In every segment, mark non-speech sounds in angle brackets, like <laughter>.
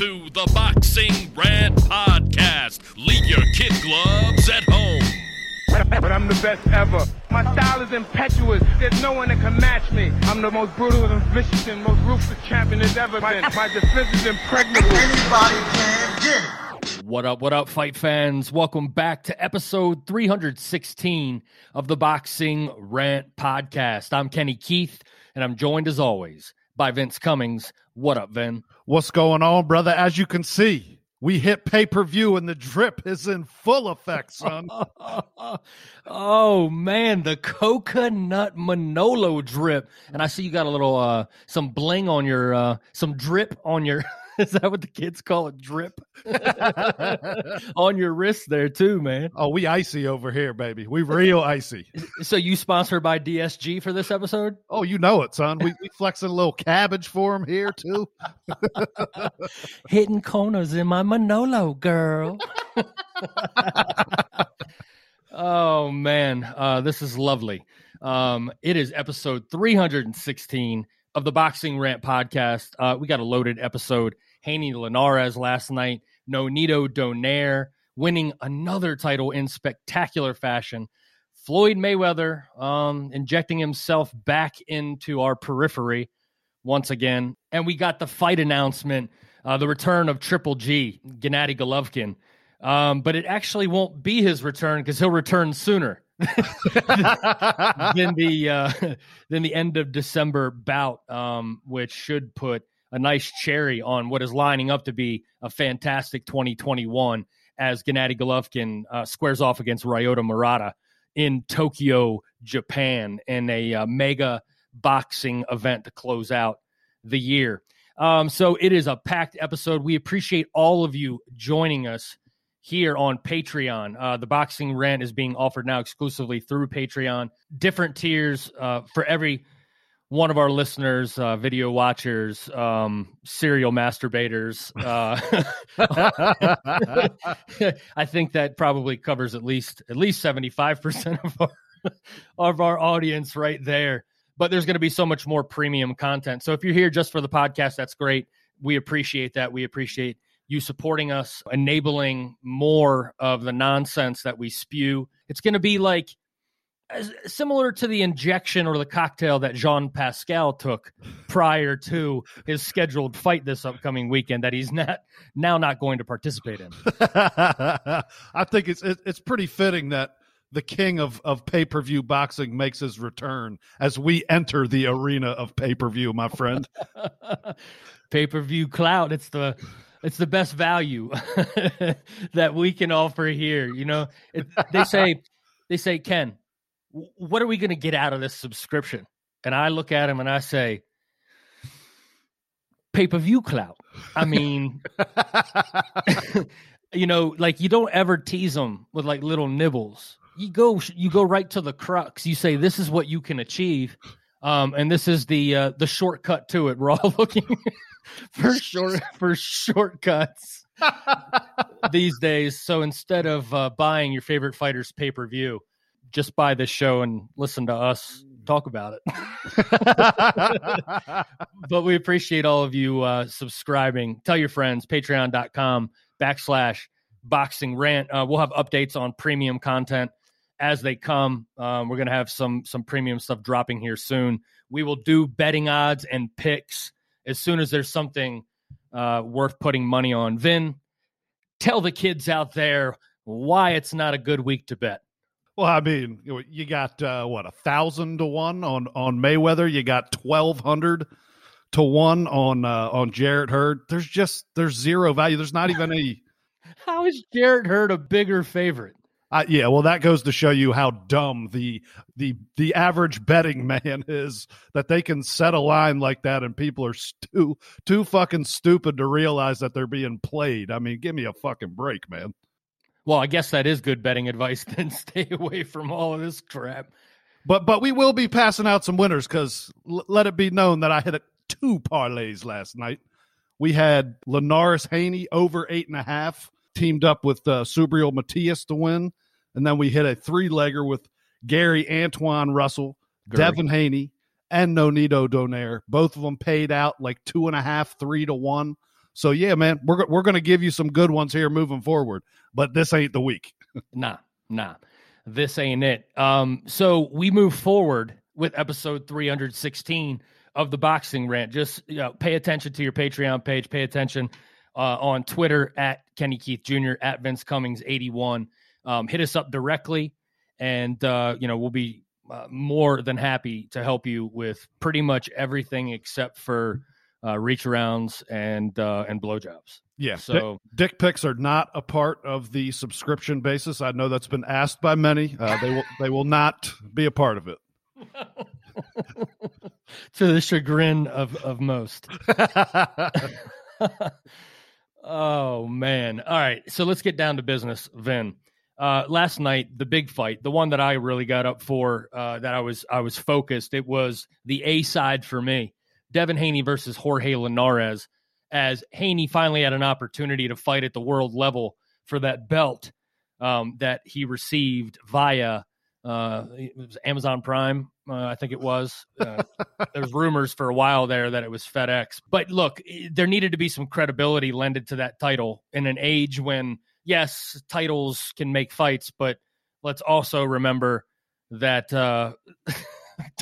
to the Boxing Rant Podcast. Leave your kid gloves at home. But I'm the best ever. My style is impetuous. There's no one that can match me. I'm the most brutal and vicious and most ruthless champion there's ever been. My defense is impregnable. Anybody can get it. What up, what up, fight fans? Welcome back to episode 316 of the Boxing Rant Podcast. I'm Kenny Keith, and I'm joined as always by Vince Cummings. What up, Vin? What's going on, brother? As you can see, we hit pay per view and the drip is in full effect, son. <laughs> oh man, the coconut Manolo drip. And I see you got a little uh some bling on your uh some drip on your <laughs> <laughs> is that what the kids call it? Drip <laughs> on your wrist there too, man. oh, we icy over here, baby. We real icy. <laughs> So you sponsored by DSG for this episode? Oh, you know it, son. We, we flexing a little cabbage for him here, too. Hitting corners in my Manolo girl. oh man, uh, this is lovely. Um, it is episode 316 of the Boxing Rant podcast. Uh, we got a loaded episode. Haney Linares last night, Nonito Donaire winning another title in spectacular fashion. Floyd Mayweather um, injecting himself back into our periphery once again. And we got the fight announcement, uh, the return of Triple G, Gennady Golovkin. Um, but it actually won't be his return because he'll return sooner <laughs> than the uh, <laughs> than the end of December bout, um, which should put a nice cherry on what is lining up to be a fantastic 2021 as Gennady Golovkin uh, squares off against Ryota Murata in Tokyo, Japan, in a uh, mega boxing event to close out the year. Um, so it is a packed episode. We appreciate all of you joining us here on Patreon. Uh, the boxing rant is being offered now exclusively through Patreon. Different tiers uh, for every one of our listeners, uh, video watchers, um, serial masturbators. Uh, <laughs> I think that probably covers at least at least seventy five percent of our of our audience right there. But there's going to be so much more premium content. So if you're here just for the podcast, that's great. We appreciate that. We appreciate you supporting us, enabling more of the nonsense that we spew. It's going to be like similar to the injection or the cocktail that Jean Pascal took prior to his scheduled fight this upcoming weekend that he's not now not going to participate in. <laughs> I think it's it, it's pretty fitting that the king of, of pay per view boxing makes his return as we enter the arena of pay per view, my friend. <laughs> Pay per view clout. It's the it's the best value <laughs> that we can offer here. You know, it, they say they say Ken, what are we going to get out of this subscription? And I look at him and I say, pay per view clout. I mean, <laughs> you know, like you don't ever tease them with like little nibbles. You go, you go right to the crux. You say, this is what you can achieve. Um, and this is the uh, the shortcut to it. We're all <laughs> looking for short <laughs> for shortcuts these days. So instead of uh, buying your favorite fighter's pay per view, just buy this show and listen to us talk about it. <laughs> but we appreciate all of you uh, subscribing. Tell your friends, patreon.com backslash boxing rant. Uh, we'll have updates on premium content as they come. Um, we're going to have some some premium stuff dropping here soon. We will do betting odds and picks as soon as there's something uh, worth putting money on. Vin, tell the kids out there why it's not a good week to bet. Well, I mean, you- got uh, what a thousand to one on on Mayweather. You got twelve hundred to one on uh, on Jarrett Hurd. There's just there's zero value. There's not even any. <laughs> How is Jarrett Hurd a bigger favorite? Uh, yeah, well, that goes to show you how dumb the the the average betting man is that they can set a line like that and people are too too fucking stupid to realize that they're being played. I mean, give me a fucking break, man. Well, I guess that is good betting advice. <laughs> Then stay away from all of this crap. But but we will be passing out some winners because l- let it be known that I hit a, two parlays last night. We had Linares Haney over eight and a half, teamed up with uh, Subriel Matias to win, and then we hit a three legger with Gary Antoine Russell, Gary. Devin Haney, and Nonito Donaire. Both of them paid out like two and a half, three to one. So yeah, man, we're we're going to give you some good ones here moving forward, but this ain't the week. <laughs> nah, nah, this ain't it. Um, so we move forward with episode 316 of the boxing rant. Just you know, pay attention to your Patreon page. Pay attention uh, on Twitter at Kenny Keith Jr. at Vince Cummings 81. Um, hit us up directly, and uh, you know we'll be uh, more than happy to help you with pretty much everything except for uh, reach arounds and uh, and blowjobs. Yeah. So dick, dick pics are not a part of the subscription basis. I know that's been asked by many. Uh, they will they will not be a part of it. <laughs> to the chagrin of of most. <laughs> oh man! All right, so let's get down to business, Vin. Uh, last night, the big fight, the one that I really got up for, uh, that I was I was focused. It was the A side for me, Devin Haney versus Jorge Linares. As Haney finally had an opportunity to fight at the world level for that belt um, that he received via uh, Amazon Prime, uh, I think it was. Uh, <laughs> There's rumors for a while there that it was FedEx. But look, there needed to be some credibility lended to that title in an age when, yes, titles can make fights, but let's also remember that uh, <laughs>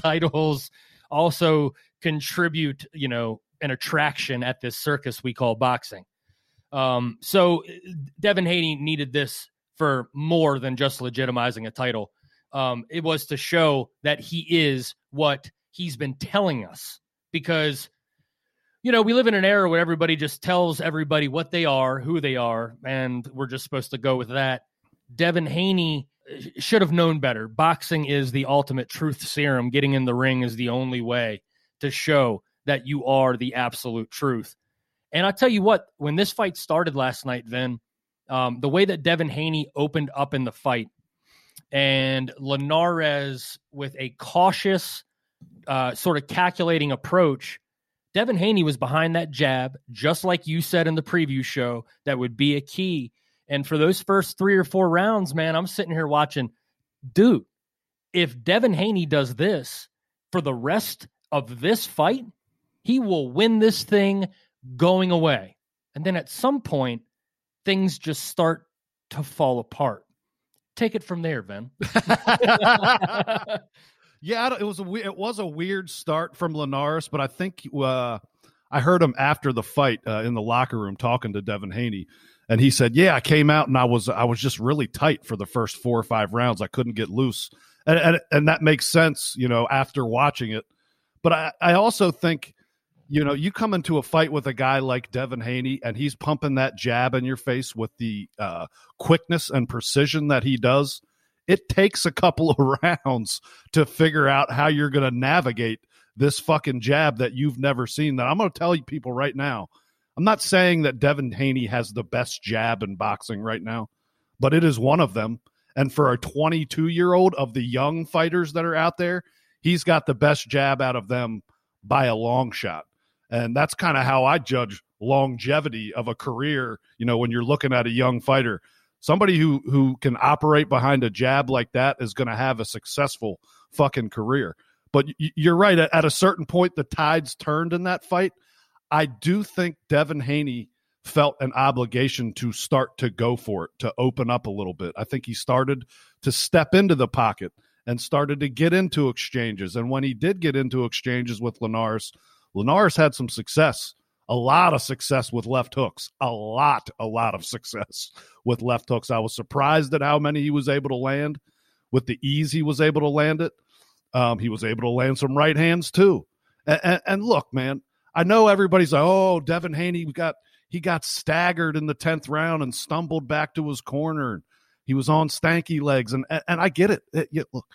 titles also contribute, you know, an attraction at this circus we call boxing. Um, so Devin Haney needed this for more than just legitimizing a title um, it was to show that he is what he's been telling us because you know we live in an era where everybody just tells everybody what they are who they are and we're just supposed to go with that devin haney should have known better boxing is the ultimate truth serum getting in the ring is the only way to show that you are the absolute truth and i tell you what when this fight started last night then um, the way that devin haney opened up in the fight and Linares with a cautious, uh, sort of calculating approach. Devin Haney was behind that jab, just like you said in the preview show, that would be a key. And for those first three or four rounds, man, I'm sitting here watching, dude, if Devin Haney does this for the rest of this fight, he will win this thing going away. And then at some point, things just start to fall apart take it from there, Ben. <laughs> <laughs> yeah, it was a it was a weird start from Linares, but I think uh, I heard him after the fight uh, in the locker room talking to Devin Haney, and he said, "Yeah, I came out and I was I was just really tight for the first four or five rounds. I couldn't get loose, and and, and that makes sense, you know, after watching it. But I, I also think." you know, you come into a fight with a guy like Devin Haney, and he's pumping that jab in your face with the uh, quickness and precision that he does. It takes a couple <laughs> of rounds to figure out how you're going to navigate this fucking jab that you've never seen. That I'm going to tell you people right now. I'm not saying that Devin Haney has the best jab in boxing right now, but it is one of them. And for a 22 year old of the young fighters that are out there, he's got the best jab out of them by a long shot. And that's kind of how I judge longevity of a career. You know, when you're looking at a young fighter, somebody who who can operate behind a jab like that is going to have a successful fucking career. But you're right. At, a certain point, the tides turned in that fight. I do think Devin Haney felt an obligation to start to go for it, to open up a little bit. I think he started to step into the pocket and started to get into exchanges. And when he did get into exchanges with Linares, Linares had some success, a lot of success with left hooks, a lot, a lot of success with left hooks. I was surprised at how many he was able to land with the ease he was able to land it. Um, he was able to land some right hands too. And, and, and, look, man, I know everybody's like, oh, Devin Haney got he got staggered in the tenth round and stumbled back to his corner. He was on stanky legs, and and, I get it. it. Look,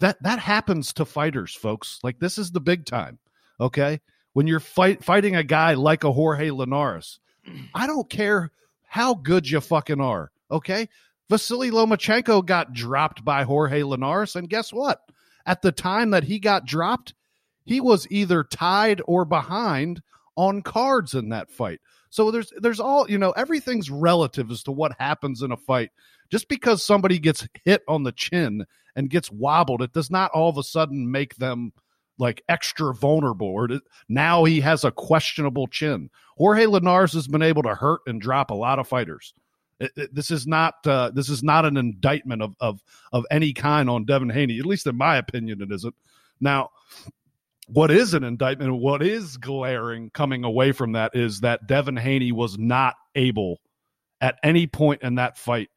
that that happens to fighters, folks. Like this is the big time. Okay. When you're fight, fighting a guy like a Jorge Linares, I don't care how good you fucking are. Okay. Vasily Lomachenko got dropped by Jorge Linares. And guess what? At the time that he got dropped, he was either tied or behind on cards in that fight. So there's there's all you know everything's relative as to what happens in a fight. Just because somebody gets hit on the chin and gets wobbled, it does not all of a sudden make them like extra vulnerable or now he has a questionable chin. Jorge Linares has been able to hurt and drop a lot of fighters. It, it, this is not uh, this is not an indictment of, of of any kind on Devin Haney. At least in my opinion, it isn't. Now, what is an indictment? What is glaring coming away from that is that Devin Haney was not able at any point in that fight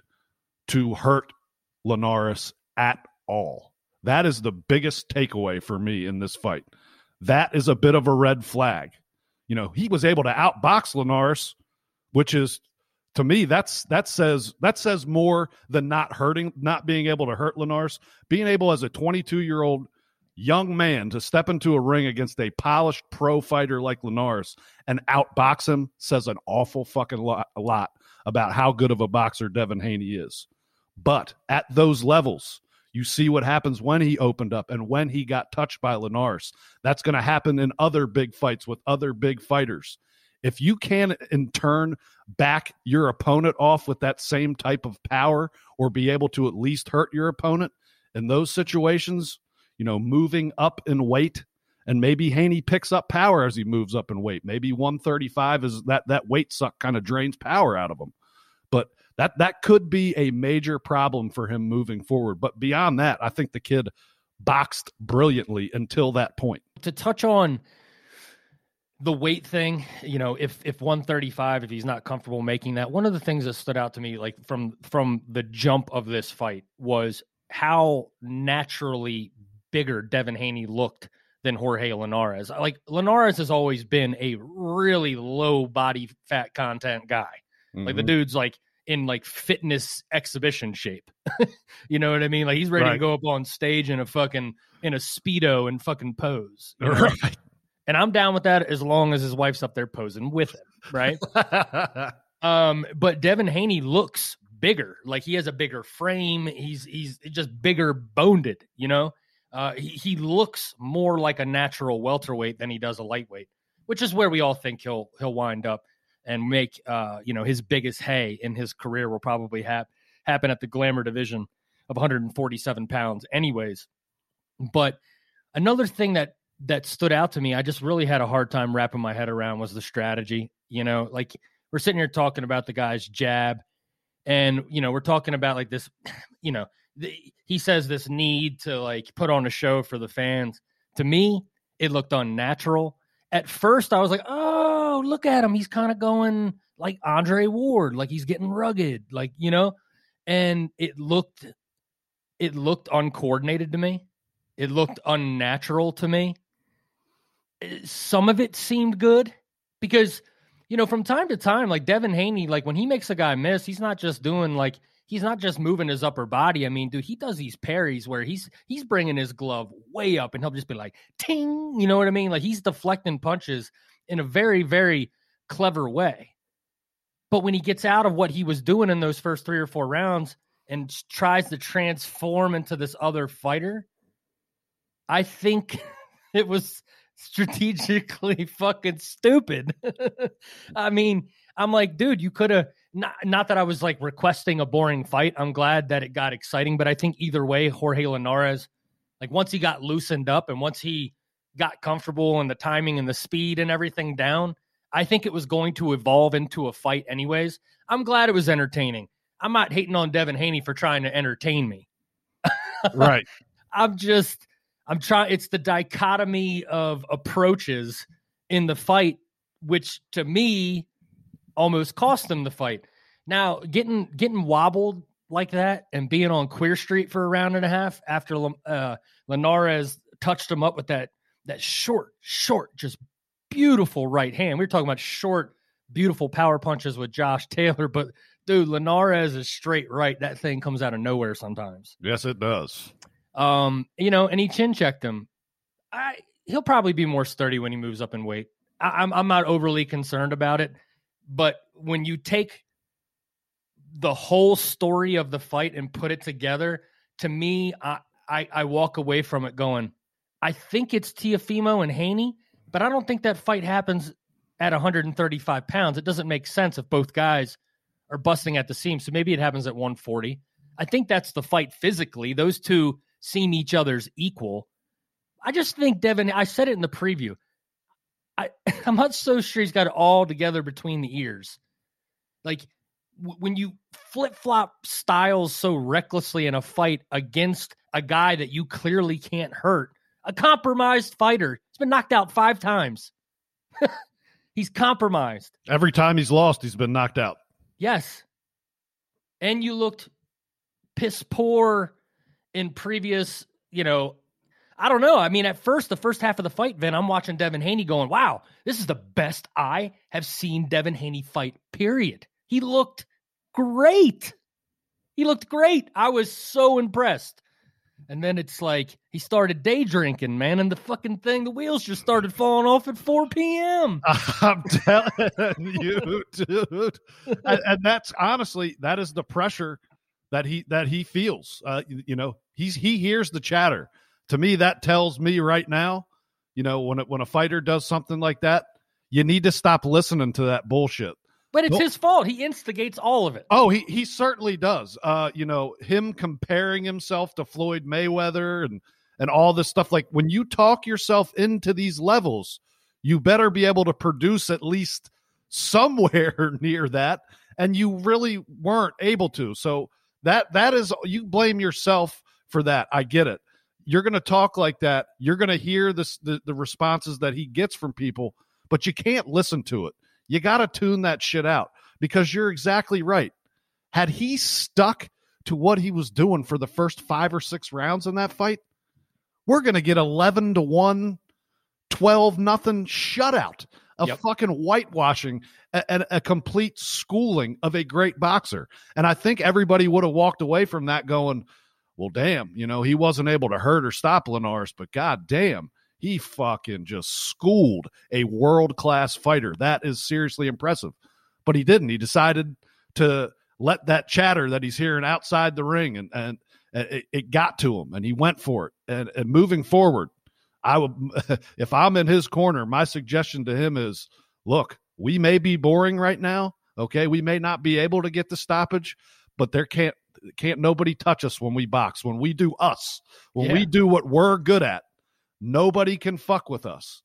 to hurt Linares at all. That is the biggest takeaway for me in this fight. That is a bit of a red flag. You know, he was able to outbox Linares, which is to me that's that says that says more than not hurting, not being able to hurt Linares. Being able as a 22 year old young man to step into a ring against a polished pro fighter like Linares and outbox him says an awful fucking lot, lot about how good of a boxer Devin Haney is. But at those levels, you see what happens when he opened up and when he got touched by Linares. That's going to happen in other big fights with other big fighters. If you can, in turn, back your opponent off with that same type of power or be able to at least hurt your opponent in those situations, you know, moving up in weight, and maybe Haney picks up power as he moves up in weight. Maybe 135 is that that weight suck kind of drains power out of him. But that that could be a major problem for him moving forward. But beyond that, I think the kid boxed brilliantly until that point. To touch on the weight thing, you know, if if 135, if he's not comfortable making that, one of the things that stood out to me, like from from the jump of this fight, was how naturally bigger Devin Haney looked than Jorge Linares. Like Linares has always been a really low body fat content guy. Mm-hmm. Like the dude's like in like fitness exhibition shape. <laughs> you know what I mean? Like he's ready right. to go up on stage in a fucking in a speedo and fucking pose. You know? Right. And I'm down with that as long as his wife's up there posing with him, right? <laughs> um, but Devin Haney looks bigger. Like he has a bigger frame. He's he's just bigger boned, you know? Uh, he, he looks more like a natural welterweight than he does a lightweight, which is where we all think he'll he'll wind up and make uh, you know his biggest hay in his career will probably have happen at the glamour division of 147 pounds anyways. But another thing that that stood out to me i just really had a hard time wrapping my head around was the strategy you know like we're sitting here talking about the guy's jab and you know we're talking about like this <clears throat> you know the, he says this need to like put on a show for the fans to me it looked unnatural at first I was like, oh, look at him. He's kind of going like Andre Ward, like he's getting rugged, like, you know, and it looked, it looked uncoordinated to me. It looked unnatural to me. Eh, some of it seemed good because, you know, from time to time, like Devin Haney, like when he makes a guy miss, he's not just doing like, he's not just moving his upper body. I mean, dude, he does these parries where he's he's bringing his glove way up, and he'll just be like, "Ting," you know what I mean? Like he's deflecting punches in a very very clever way. But when he gets out of what he was doing in those first three or four rounds and tries to transform into this other fighter, I think <laughs> it was strategically <laughs> fucking stupid. <laughs> I mean, I'm like, dude, you could have not not that I was like requesting a boring fight. I'm glad that it got exciting, but I think either way, Jorge Linares, like once he got loosened up and once he got comfortable and the timing and the speed and everything down, I think it was going to evolve into a fight anyways. I'm glad it was entertaining. I'm not hating on Devin Haney for trying to entertain me. right. <laughs> I'm just I'm trying it's the dichotomy of approaches in the fight which to me almost cost them the fight. Now, getting getting wobbled like that and being on Queer Street for a round and a half after uh, Linares touched him up with that that short, short, just beautiful right hand. We were talking about short, beautiful power punches with Josh Taylor, but dude, Linares is straight right. That thing comes out of nowhere sometimes. Yes, it does. Um, you know, and he chin checked him. I he'll probably be more sturdy when he moves up in weight. I, I'm I'm not overly concerned about it. But when you take the whole story of the fight and put it together, to me, I, I, I walk away from it going, I think it's Teofimo and Haney, but I don't think that fight happens at 135 pounds. It doesn't make sense if both guys are busting at the seam. So maybe it happens at 140. I think that's the fight physically. Those two seem each other's equal. I just think Devin. I said it in the preview. I <laughs> I'm not so sure he's got it all together between the ears. Like w- when you flip flop styles so recklessly in a fight against a guy that you clearly can't hurt, a compromised fighter. He's been knocked out five times. <laughs> he's compromised. Every time he's lost, he's been knocked out. Yes. And you looked piss poor in previous, you know, I don't know. I mean, at first, the first half of the fight, Vin, I'm watching Devin Haney going, wow, this is the best I have seen Devin Haney fight, period. He looked great. He looked great. I was so impressed. And then it's like he started day drinking, man, and the fucking thing, the wheels just started falling off at 4 p.m. <laughs> I'm telling you, dude. and, and that's honestly that is the pressure that he that he feels. Uh, you, you know, he's he hears the chatter. To me, that tells me right now, you know, when it, when a fighter does something like that, you need to stop listening to that bullshit. But it's his fault. He instigates all of it. Oh, he he certainly does. Uh, you know, him comparing himself to Floyd Mayweather and and all this stuff. Like when you talk yourself into these levels, you better be able to produce at least somewhere <laughs> near that. And you really weren't able to. So that that is you blame yourself for that. I get it. You're going to talk like that. You're going to hear this the, the responses that he gets from people, but you can't listen to it. You got to tune that shit out because you're exactly right. Had he stuck to what he was doing for the first five or six rounds in that fight, we're going to get 11 to 1, 12 nothing shutout, a Yep. fucking whitewashing, a- and a, complete schooling of a great boxer. And I think everybody would have walked away from that going, well, damn, you know, he wasn't able to hurt or stop Linares, but god damn, he fucking just schooled a world class fighter. That is seriously impressive. But he didn't. He decided to let that chatter that he's hearing outside the ring and and uh, it, it got to him and he went for it. And, and moving forward, I would <laughs> if I'm in his corner, my suggestion to him is look, we may be boring right now. Okay. We may not be able to get the stoppage, but there can't can't nobody touch us when we box. When we do us, when Yeah. we do what we're good at, nobody can fuck with us.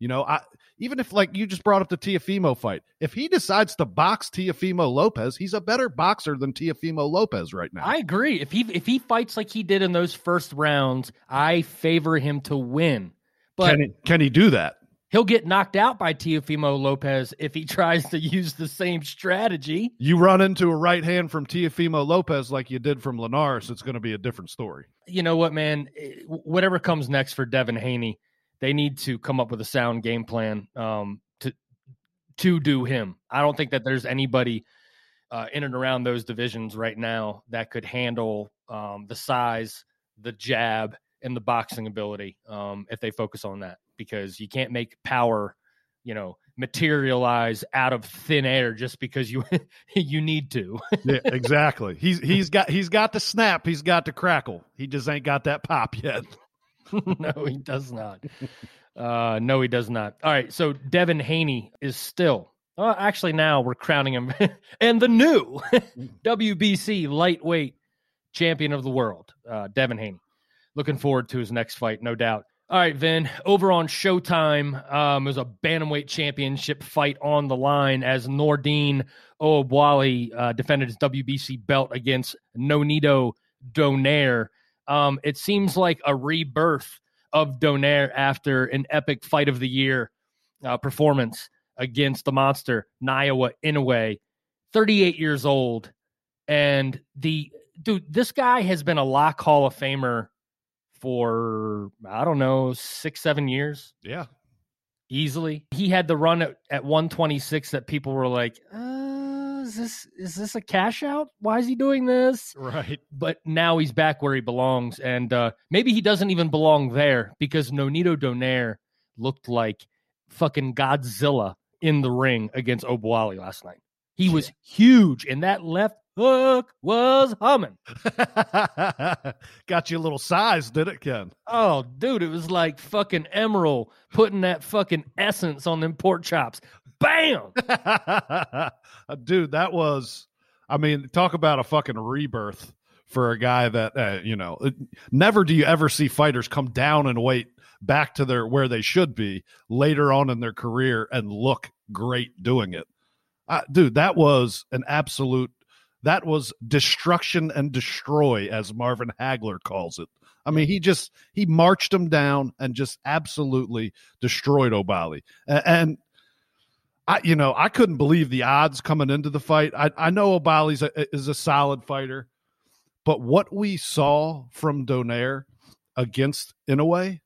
You know, I even if like you just brought up the Teofimo fight, if he decides to box Teofimo Lopez, he's a better boxer than Teofimo Lopez right now. I agree. If he if he fights like he did in those first rounds, I favor him to win. But can he can he do that? He'll get knocked out by Teofimo Lopez if he <laughs> tries to use the same strategy. You run into a right hand from Teofimo Lopez like you did from Linares, it's going to be a different story. You know what, man? Eh, Whatever comes next for Devin Haney, they need to come up with a sound game plan um, to to do him. I don't think that there's anybody uh, in and around those divisions right now that could handle um, the size, the jab, and the boxing ability um, if they focus on that. Because you can't make power, you know, materialize out of thin air just because you <laughs> you need to. <laughs> Yeah, exactly. he's he's got he's got the snap, he's got the crackle. He just ain't got that pop yet. <laughs> no, he does not. Uh, no, he does not. All right, so Devin Haney is still. Well, actually, now we're crowning him and the new WBC lightweight champion of the world, uh, Devin Haney. Looking forward to his next fight, no doubt. All right, Vin. Over on Showtime, um, there's a bantamweight championship fight on the line as Nordine Oubaali uh, defended his WBC belt against Nonito Donaire. Um, it seems like a rebirth of Donaire after an epic fight of the year uh, performance against the monster Naoya Inoue, 38 years old, and the dude. This guy has been a lock Hall of Famer for I don't know six seven years Yeah. easily. He had the run at, at 126 that people were like, uh, "Is this is this a cash out? Why is he doing this?" Right. but now he's back where he belongs, and uh, maybe he doesn't even belong there because Nonito Donaire looked like fucking Godzilla in the ring against Oubaali last night. He was huge, and that left hook was humming. <laughs> got you a little size, did it, Ken? Oh, dude, it was like fucking Emeril putting that fucking essence on them pork chops. Bam! <laughs> Dude, that was I mean, talk about a fucking rebirth for a guy that uh, you know. Never do you ever see fighters come down and weight back to their where they should be later on in their career and look great doing it. Uh, dude, that was an absolute. That was destruction and destroy, as Marvin Hagler calls it. I mean, he just he marched him down and just absolutely destroyed Oubaali. A- And I, you know, I couldn't believe the odds coming into the fight. I, I know Oubaali's a, is a solid fighter, but what we saw from Donaire against Inoue,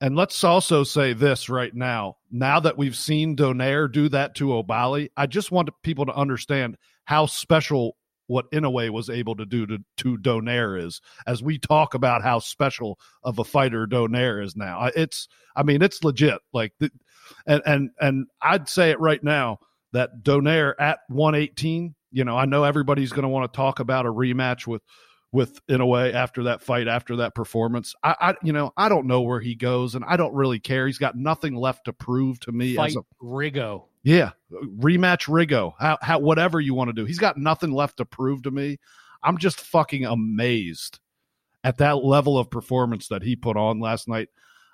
and let's also say this right now. Now that we've seen Donaire do that to Oubaali, I just want people to understand how special what Inoue was able to do to, to Donaire is as we talk about how special of a fighter Donaire is now. It's, I mean, it's legit. Like, the, and and and I'd say it right now that Donaire at 118. You know, I know everybody's going to want to talk about a rematch with with Inoue after that fight, after that performance. I, I, you know, I don't know where he goes, and I don't really care. He's got nothing left to prove to me. Fight As a, Rigo. Yeah, rematch Rigo, how, how whatever you want to do. He's got nothing left to prove to me. I'm just fucking amazed at that level of performance that he put on last night.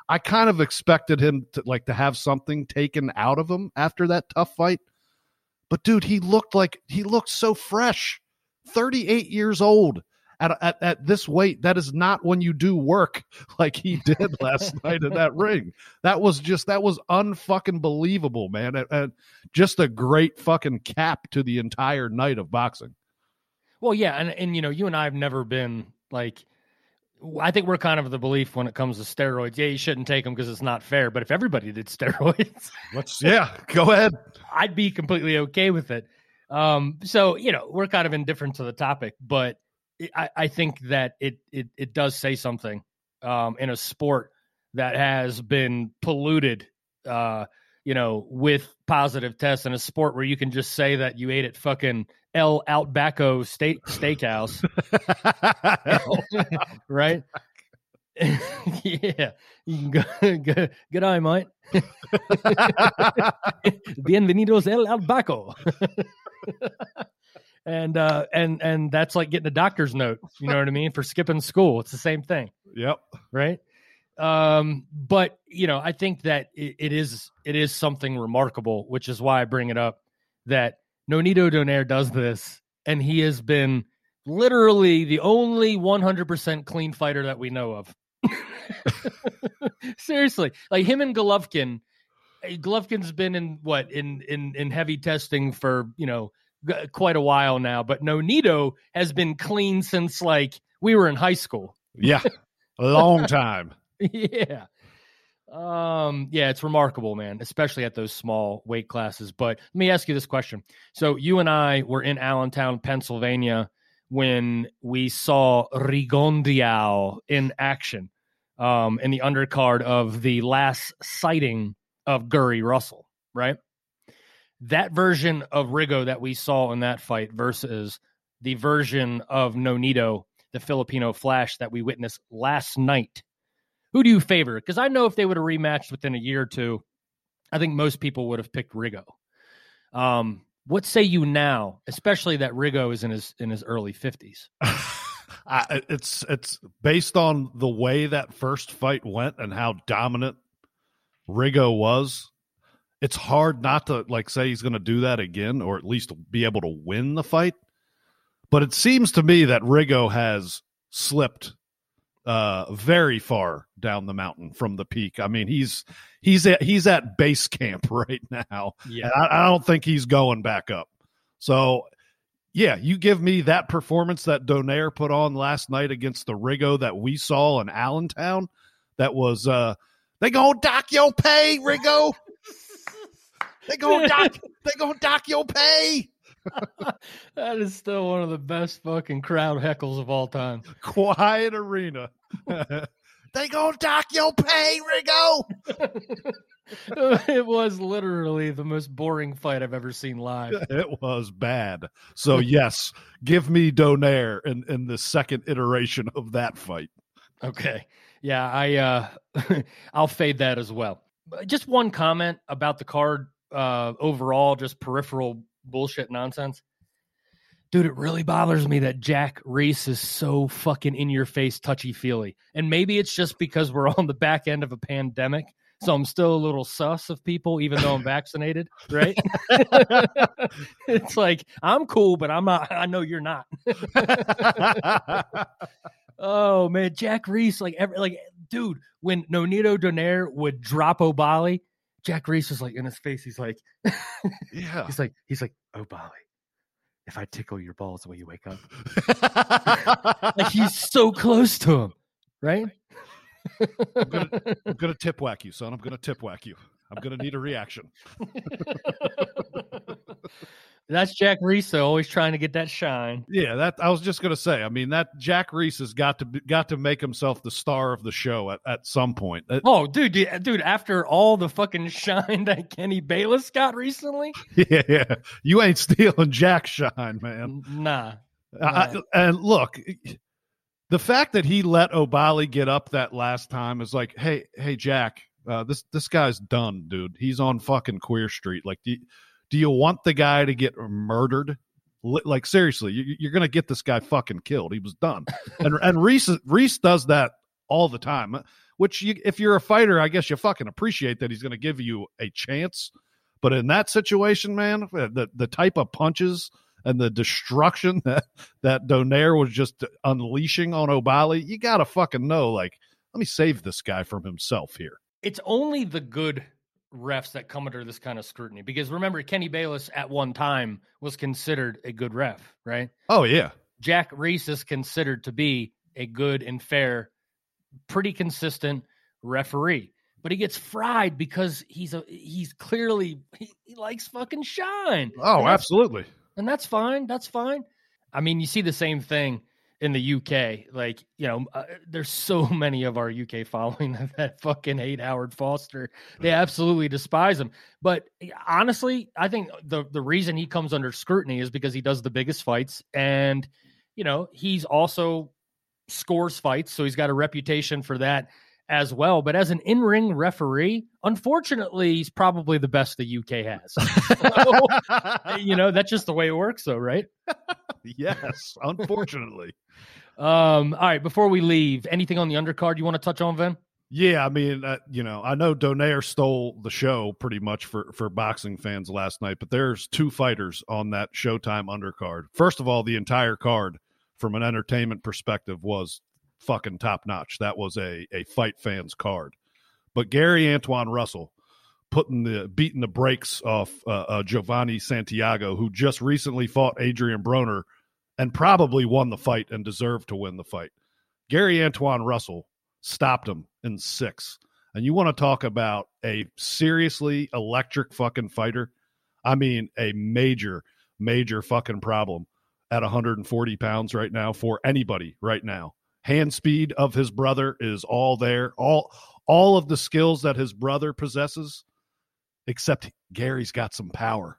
I kind of expected him to like to have something taken out of him after that tough fight. But dude, he looked like he looked so fresh. 38 years old at, at at this weight. That is not when you do work <laughs> like he did last <laughs> night in that ring. That was just that was unfucking believable, man. And, and just a great fucking cap to the entire night of boxing. Well, yeah, and and you know, you and I have never been like. I think we're kind of the belief when it comes to steroids. Yeah, you shouldn't take them because it's not fair. But if everybody did <laughs> steroids, Let's yeah, go ahead. I'd be completely okay with it. Um, so you know, we're kind of indifferent to the topic, but I, I think that it it it does say something um, in a sport that has been polluted, uh, you know, with positive tests in a sport where you can just say that you ate at fucking El Outbacko Steak Steakhouse, <laughs> right? <laughs> yeah, you can go <laughs> good eye, mate. Bienvenidos El Albaco. And uh and and that's like getting a doctor's note, you know what I mean, for skipping school. It's the same thing, yep. right? Um but you know, I think that it, it is it is something remarkable, which is why I bring it up that Nonito Donaire does this and he has been literally the only 100% clean fighter that we know of. <laughs> Seriously, like him and Golovkin. eh, Golovkin's been in what in in in heavy testing for you know g- quite a while now, but Nonito has been clean since like we were in high school. Yeah. A <laughs> long time. yeah. Um, yeah, it's remarkable, man, especially at those small weight classes. But let me ask you this question. So you and I were in Allentown, Pennsylvania when we saw Rigondeaux in action um in the undercard of the last sighting of Gary Russell, right? That version of Rigo that we saw in that fight versus the version of Nonito, the Filipino Flash that we witnessed last night who do you favor? Because I know if they would have rematched within a year or two, I think most people would have picked Rigo. Um, what say you now, especially that Rigo is in his in his early fifties? <laughs> It's it's based on the way that first fight went and how dominant Rigo was. It's hard not to like say he's going to do that again, or at least be able to win the fight. But it seems to me that Rigo has slipped uh, very far down the mountain from the peak. I mean, he's he's at he's at base camp <laughs> right now. Yeah, And I, I don't think he's going back up. So, yeah, you give me that performance that Donaire put on last night against the Rigo that we saw in Allentown. That was uh they gonna dock your pay, Rigo. They gonna dock <laughs> they gonna dock your pay. <laughs> that is still one of the best fucking crowd heckles of all time. Quiet arena. <laughs> they gonna dock your pay, Rigo. it was literally the most boring fight I've ever seen live. It was bad. So yes, give me Donaire in, in the second iteration of that fight. Okay. Yeah, I uh I'll fade that as well. Just one comment about the card uh overall, just peripheral bullshit nonsense. dude, it really bothers me that Jack Reiss is so fucking in your face, touchy feely. And maybe it's just because we're <laughs> on the back end of a pandemic. So I'm still a little sus of people, even though I'm vaccinated, right? <laughs> it's like I'm cool, but I'm not. I know you're not. <laughs> oh man, Jack Reiss, like every, like dude, when Nonito Donaire would drop Oubaali, Jack Reiss was like in his face. He's like, <laughs> yeah. he's like, he's like, oh, Oubaali, if I tickle your balls the way you wake up, <laughs> like he's so close to him, right? I'm gonna, I'm gonna tip whack you, son. I'm gonna tip whack you. I'm gonna need a reaction. <laughs> That's Jack Reiss, though, always trying to get that shine. Yeah, that I was just gonna say. I mean, that Jack Reiss has got to got to make himself the star of the show at, at some point. That- Oh, dude, dude, after all the fucking <laughs> shine that Kenny Bayless got recently, <laughs> yeah, yeah, you ain't stealing Jack shine, man. nah. I, I- and look, the fact that he let Oubaali get up that last time is like, hey, hey, Jack, uh, this this guy's done, dude. He's on fucking Queer Street. Like, do you, do you want the guy to get murdered? Like, seriously, you, you're gonna get this guy fucking killed. He was done, <laughs> and and Reiss Reiss does that all the time. Uh, which, you, if you're a fighter, I guess you fucking appreciate that he's gonna give you a chance. But in that situation, man, uh, the the type of punches and the destruction <laughs> that that Donaire was just unleashing on Oubaali, you gotta fucking know. Like, let me save this guy from himself here. It's only the good refs that come under this kind of scrutiny because remember, Kenny Bayless at one time was considered a good ref, right? Oh yeah, Jack Reiss is considered to be a good and fair, pretty consistent referee. But he gets fried because he's a he's clearly he, he likes fucking shine. oh And absolutely. and that's fine. That's fine. I mean, you see the same thing in the UK. Like, you know, uh, there's so <laughs> many of our UK following that, <laughs> that fucking hate Howard Foster. They absolutely despise him. But eh, honestly, I think the the reason he comes under scrutiny is because he does the biggest fights, and you know, he's also scores fights, so he's got a reputation for that as well. But as an in ring referee, unfortunately, he's probably the best the UK has. <laughs> So, you know, that's just the way it works, though, right? yes, unfortunately. <laughs> Um, all right, before we leave, anything on the undercard you want to touch on, Vin? Yeah, I mean, uh, you know, I know Donaire stole the show pretty much for for boxing fans last night, but there's two fighters on that Showtime undercard. First of all, the entire card from an entertainment perspective was fucking top notch. That was a a fight fans card. But Gary Antoine Russell putting the beating the brakes off uh, uh, Jovanie Santiago, who just recently fought Adrien Broner and probably won the fight and deserved to win the fight. Gary Antoine Russell stopped him in six. And you want to talk about a seriously electric fucking fighter? I mean, a major, major fucking problem at 140 pounds right now for anybody right now. Hand speed of his brother is all there. All all of the skills that his brother possesses, except Gary's got some power.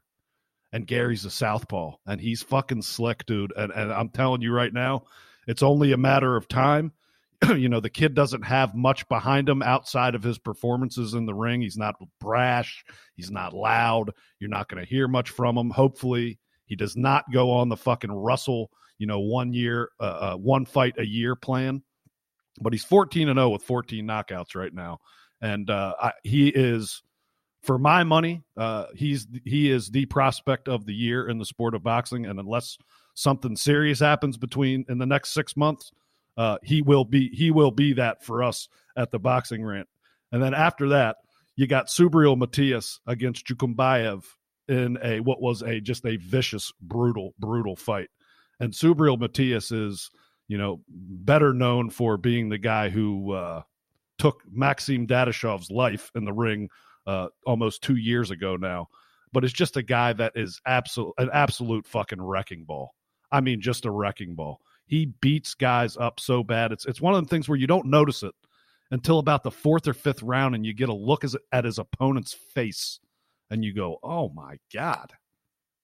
And Gary's a southpaw, and he's fucking slick, dude. And, and I'm telling you right now, it's only a matter of time <clears throat> you know the kid doesn't have much behind him outside of his performances in the ring he's not brash he's not loud you're not going to hear much from him hopefully he does not go on the fucking russell you know one year uh, uh, one fight a year plan but he's 14 and 0 with 14 knockouts right now and uh, I, he is for my money uh, he's he is the prospect of the year in the sport of boxing and unless something serious happens between in the next six months uh, he will be he will be that for us at the boxing rant. And then after that, you got Subriel Matias against Jukembayev in a what was a just a vicious, brutal, brutal fight. And Subriel Matias is, you know, better known for being the guy who uh, took Maxim Dadashov's life in the ring uh, almost two years ago now. But it's just a guy that is absolute an absolute fucking wrecking ball. I mean, just a wrecking ball he beats guys up so bad. It's it's one of the things where you don't notice it until about the fourth or fifth round, and you get a look as, at his opponent's face, and you go, "Oh my god,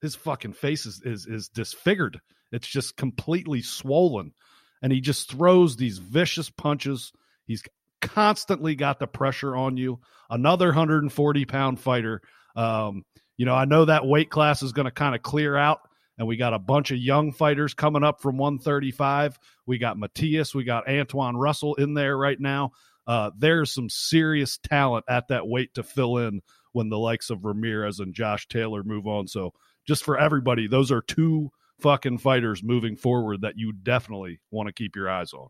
his fucking face is is is disfigured. It's just completely swollen, and he just throws these vicious punches. He's constantly got the pressure on you. Another 140 pound fighter. Um, you know, I know that weight class is going to kind of clear out And we got a bunch of young fighters coming up from 135. We got Matias, we got Antoine Russell in there right now. Uh, there's some serious talent at that weight to fill in when the likes of Ramirez and Josh Taylor move on. So, just for everybody, those are two fucking fighters moving forward that you definitely want to keep your eyes on.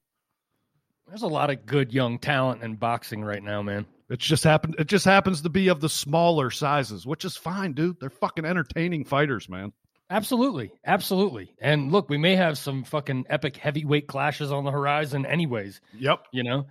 There's a lot of good young talent in boxing right now, man. It just happened. It just happens to be of the smaller sizes, which is fine, dude. They're fucking entertaining fighters, man. Absolutely, absolutely. And look, we may have some fucking epic heavyweight clashes on the horizon, anyways. Yep. You know,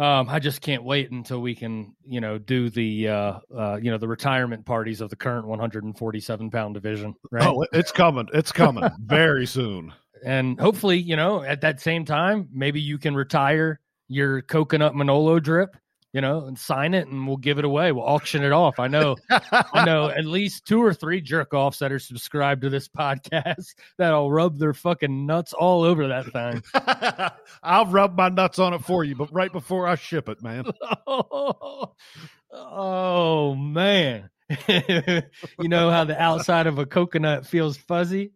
um, I just can't wait until we can, you know, do the, uh, uh, you know, the retirement parties of the current 147 pound division. Right. Oh, it's coming. It's coming <laughs> very soon. And hopefully, you know, at that same time, maybe you can retire your coconut Manolo drip, you know, and sign it and we'll give it away. We'll auction it off. I know, I <laughs> know at least two or three jerk offs that are subscribed to this podcast <laughs> that'll rub their fucking nuts all over that thing. <laughs> I'll rub my nuts on it for you, but right before I ship it, man. oh, oh man. you know how the outside of a coconut feels fuzzy?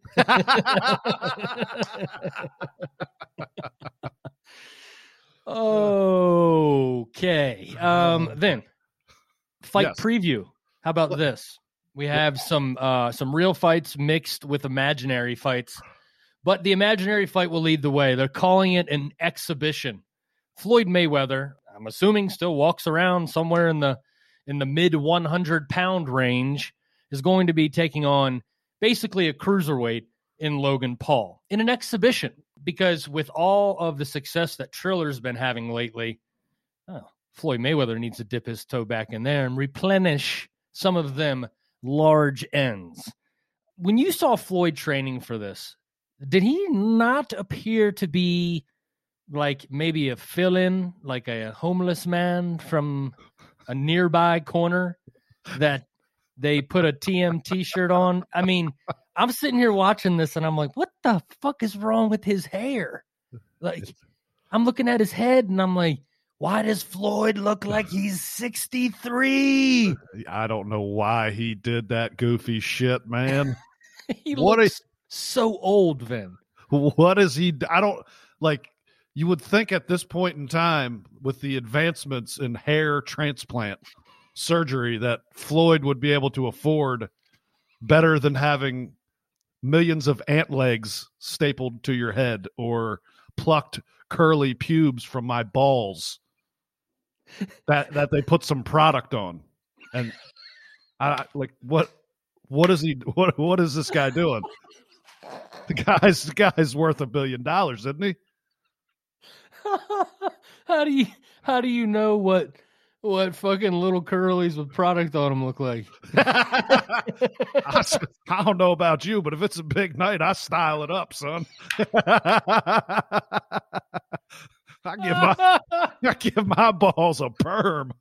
Okay. Um then fight Yes. preview. How about this? We have some uh some real fights mixed with imaginary fights. But the imaginary fight will lead the way. They're calling it an exhibition. Floyd Mayweather, I'm assuming still walks around somewhere in the in the mid 100 pound range is going to be taking on basically a cruiserweight in Logan Paul in an exhibition because with all of the success that Triller's been having lately, oh, Floyd Mayweather needs to dip his toe back in there and replenish some of them large ends. When you saw Floyd training for this, did he not appear to be like maybe a fill in, like a homeless man from a nearby corner that they put a TM t shirt on? I mean, I'm sitting here watching this and I'm like, what the fuck is wrong with his hair? <laughs> Like, I'm looking at his head and I'm like, why does Floyd look like <laughs> he's 63? I don't know why he did that goofy shit, man. <laughs> he What looks so old, Vin. what is he? I don't like. You would think at this point in time, with the advancements in hair transplant surgery, that Floyd would be able to afford better than having millions of ant legs stapled to your head or plucked curly pubes from my balls that that they put some product on. And i like what what is he what what is this guy doing? The guy's the guy's worth a billion dollars isn't he? <laughs> How do you how do you know what what fucking little curlies with product on them look like? <laughs> I don't know about you, but if it's a big night, I style it up, son. <laughs> I give my I give my balls a perm.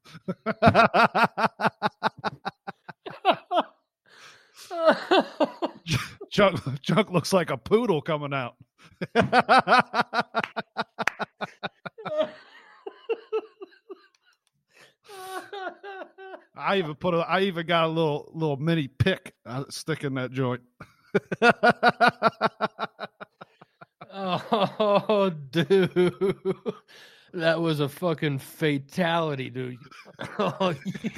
<laughs> Chuck, Chuck looks like a poodle coming out. I even put a I even got a little little mini pick uh, stick in that joint. <laughs> oh, dude, that was a fucking fatality, dude. Oh, you,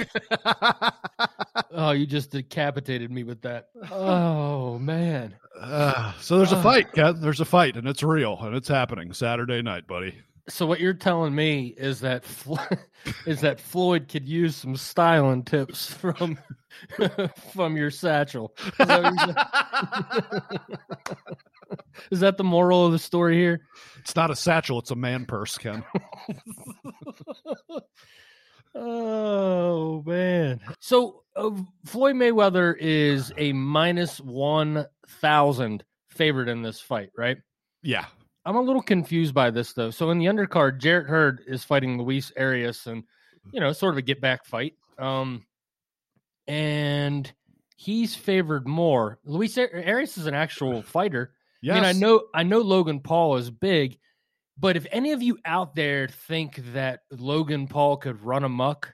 <laughs> oh, you just decapitated me with that. Oh man. Uh, so there's a fight, Ken. There's a fight, and it's real, and it's happening Saturday night, buddy. So what you're telling me is that <laughs> is that Floyd could use some styling tips from <laughs> from your satchel. Is that, you're? <laughs> Is that the moral of the story here? It's not a satchel; it's a man purse, Ken. Oh man! So uh, Floyd Mayweather is a minus one thousand favorite in this fight, right? Yeah, I'm a little confused by this though. So in the undercard, Jarrett Hurd is fighting Luis Arias, and you know, sort of a get back fight. Um, and he's favored more. Luis Arias is an actual fighter. yes. I mean, I know, I know Logan Paul is big, but if any of you out there think that Logan Paul could run amok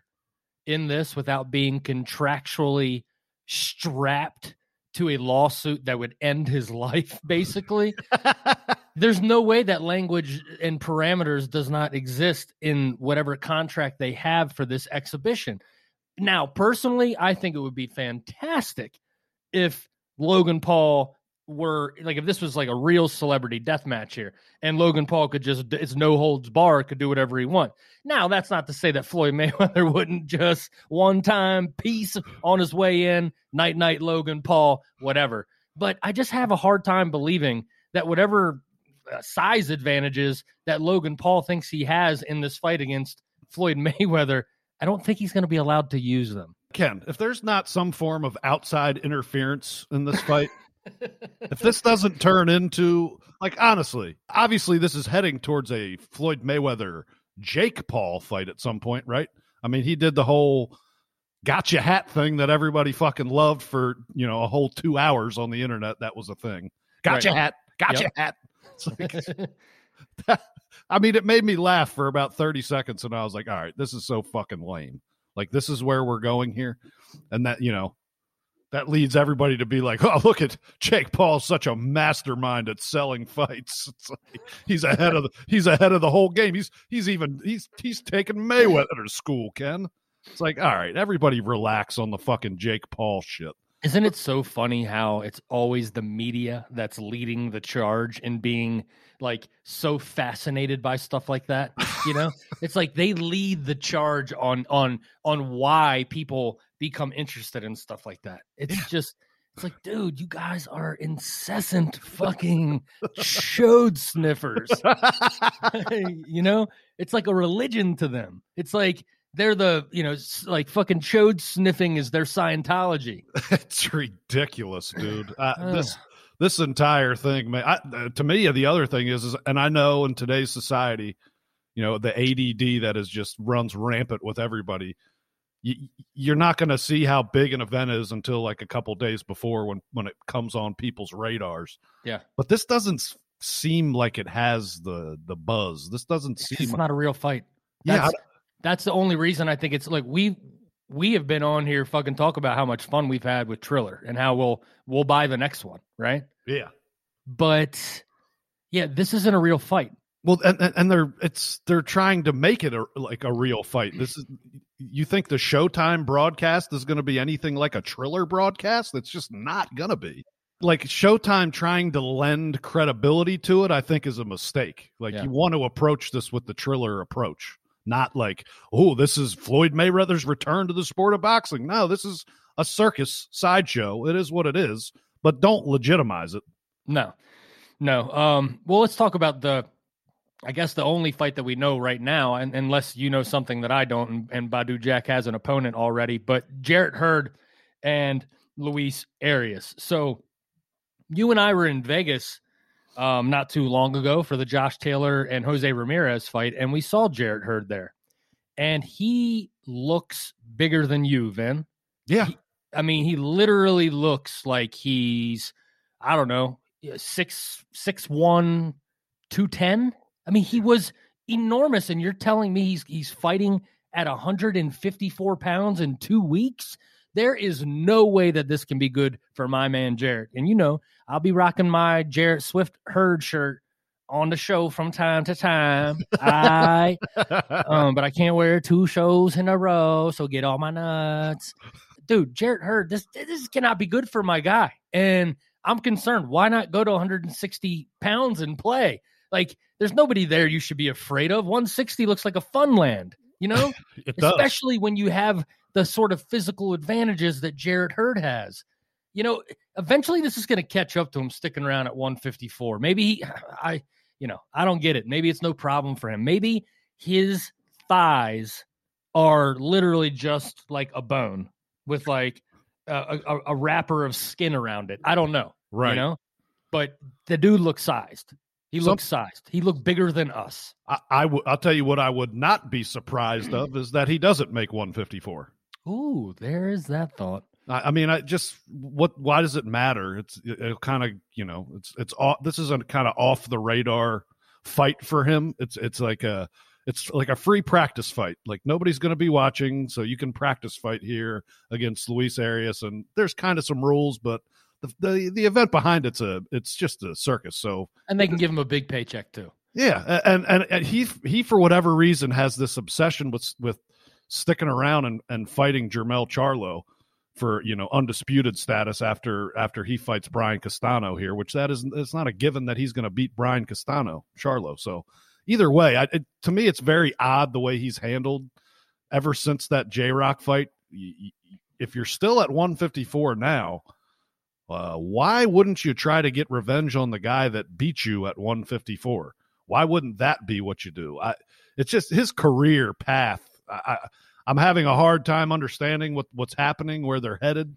in this without being contractually strapped to a lawsuit that would end his <laughs> life, basically. <laughs> There's no way that language and parameters does not exist in whatever contract they have for this exhibition. Now, personally, I think it would be fantastic if Logan Paul were like if this was like a real celebrity death match here and Logan Paul could just it's no holds bar could do whatever he want. Now that's not to say that Floyd <laughs> Mayweather wouldn't just one time piece on his way in, night night Logan Paul, whatever. But I just have a hard time believing that whatever Uh, size advantages that Logan Paul thinks he has in this fight against Floyd <laughs> Mayweather, I don't think he's going to be allowed to use them. Ken, if there's not some form of outside interference in this fight, <laughs> if this doesn't turn into like honestly, obviously this is heading towards a Floyd Mayweather Jake Paul fight at some point, right? I mean, he did the whole gotcha hat thing that everybody fucking loved for, you know, a whole 2 hours on the internet. That was a thing. Gotcha Right. hat. Gotcha Yep. hat. It's <laughs> like, I mean, it made me laugh for about 30 seconds and I was like, "All right, this is so fucking lame." Like this is where we're going here. And that, you know, that leads everybody to be like, <laughs> "Oh, look at Jake Paul, such a mastermind at selling fights. <laughs> Like, he's ahead of the he's ahead of the whole game. He's he's even he's he's taking Mayweather to school, Ken." It's like, "All right, everybody relax on the fucking Jake Paul shit." Isn't it so funny how it's always the media that's leading the charge in being like so fascinated by stuff like that? You know, <laughs> it's like they lead the charge on on on why people become interested in stuff like that. It's just it's like, dude, you guys are incessant fucking chode sniffers. <laughs> <laughs> you know, it's like a religion to them. It's like they're the you know like fucking chode sniffing is their Scientology. <laughs> it's ridiculous, dude. <sighs> Uh, this this entire thing, man. I, uh, to me, the other thing is, is, and I know in today's society, you know, the ADD that is just runs rampant with everybody. You, you're not going to see how big an event is until like a couple days before when when it comes on people's radars. Yeah. but this doesn't seem like it has the the buzz. This doesn't seem. just not a real fight. yeah, That's, that's the only reason I think it's like we we have been on here fucking talk about how much fun we've had with Triller and how we'll we'll buy the next one, right? yeah. But yeah, this isn't a real fight. Well, and, and they're it's they're trying to make it a, like a real fight. This is you think the Showtime broadcast is going to be anything like a Triller broadcast? It's just not going to be. Like Showtime trying to lend credibility to it, I think is a mistake. Like Yeah. you want to approach this with the Triller approach, not like, oh, this is Floyd Mayweather's return to the sport of boxing. No, this is a circus sideshow. It is what it is, but don't legitimize it. No, no. Um, well, let's talk about the, I guess the only fight that we know right now, and unless you know something that I don't, and, and Badou Jack has an opponent already, but Jarrett Hurd and Luis Arias. So you and I were in Vegas um, not too long ago for the Josh Taylor and Jose Ramirez fight, and we saw Jarrett Hurd there, and he looks bigger than you, Vin. Yeah. I mean, he literally looks like he's, I don't know, six six one, two ten. I mean, he was enormous, and you're telling me he's he's fighting at 154 pounds in two weeks. There is no way that this can be good for my man Jarrett. And you know, I'll be rocking my Jarrett Swift Hurd shirt on the show from time to time. I um, but I can't wear two shows in a row, so get all my nuts. Dude, Jarrett Hurd, this this cannot be good for my guy. And I'm concerned. Why not go to 160 pounds and play? Like, there's nobody there you should be afraid of. 160 looks like a fun land, you know? <laughs> Especially when you have the sort of physical advantages that Jarrett Hurd has. You know, eventually this is going to catch up to him sticking around at 154. Maybe he, <sighs> I, you know, I don't get it. Maybe it's no problem for him. Maybe his thighs are literally just like a bone with like a, a, a wrapper of skin around it. I don't know. Right. You know, but the dude looks sized. He Some- looks sized. He looked bigger than us. I, I w- I'll tell you what I would not be surprised of is that he doesn't make 154. Ooh, there is that thought. I, I mean, I just what? Why does it matter? It's it, it kind of you know it's it's off, this is a kind of off the radar fight for him. It's it's like a it's like a free practice fight. Like nobody's going to be watching, so you can practice fight here against Luis Arias, and there's kind of some rules, but the, the the event behind it's a it's just a circus. So And they can give him a big paycheck too. yeah, and and, and he he for whatever reason has this obsession with with sticking around and, and fighting Jermel Charlo for you know undisputed status after after he fights Brian Castano here, which that is it's not a given that he's going to beat Brian Castano Charlo. So either way, I, it, to me it's very odd the way he's handled ever since that J Rock fight. If you're still at 154 now, uh, why wouldn't you try to get revenge on the guy that beat you at 154? Why wouldn't that be what you do? I, it's just his career path. I, I, I'm having a hard time understanding what, what's happening, where they're headed.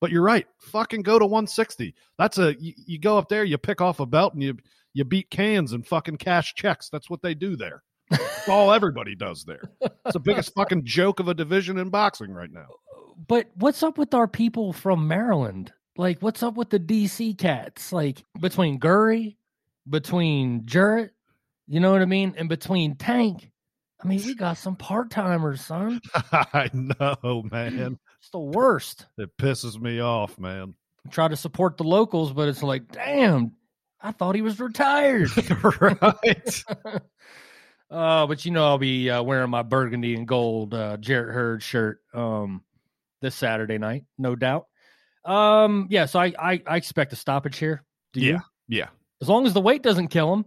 But you're right. Fucking go to 160. That's a you, you go up there, you pick off a belt, and you you beat cans and fucking cash checks. That's what they do there. That's all everybody does there. It's the biggest <laughs> fucking joke of a division in boxing right now. But what's up with our people from Maryland? Like, what's up with the DC cats? Like, between Gary, between Jarrett, you know what I mean? And between Tank, I mean, we got some part timers, son. <laughs> I know, man. It's the worst. It pisses me off, man. I Try to support the locals, but it's like, damn, I thought he was retired. <laughs> right. <laughs> Uh, but you know, I'll be uh, wearing my burgundy and gold uh, Jarrett Hurd shirt um, this Saturday night, no doubt. Um, yeah, so I, I, I expect a stoppage here. Do you? Yeah. Yeah. As long as the weight doesn't kill him.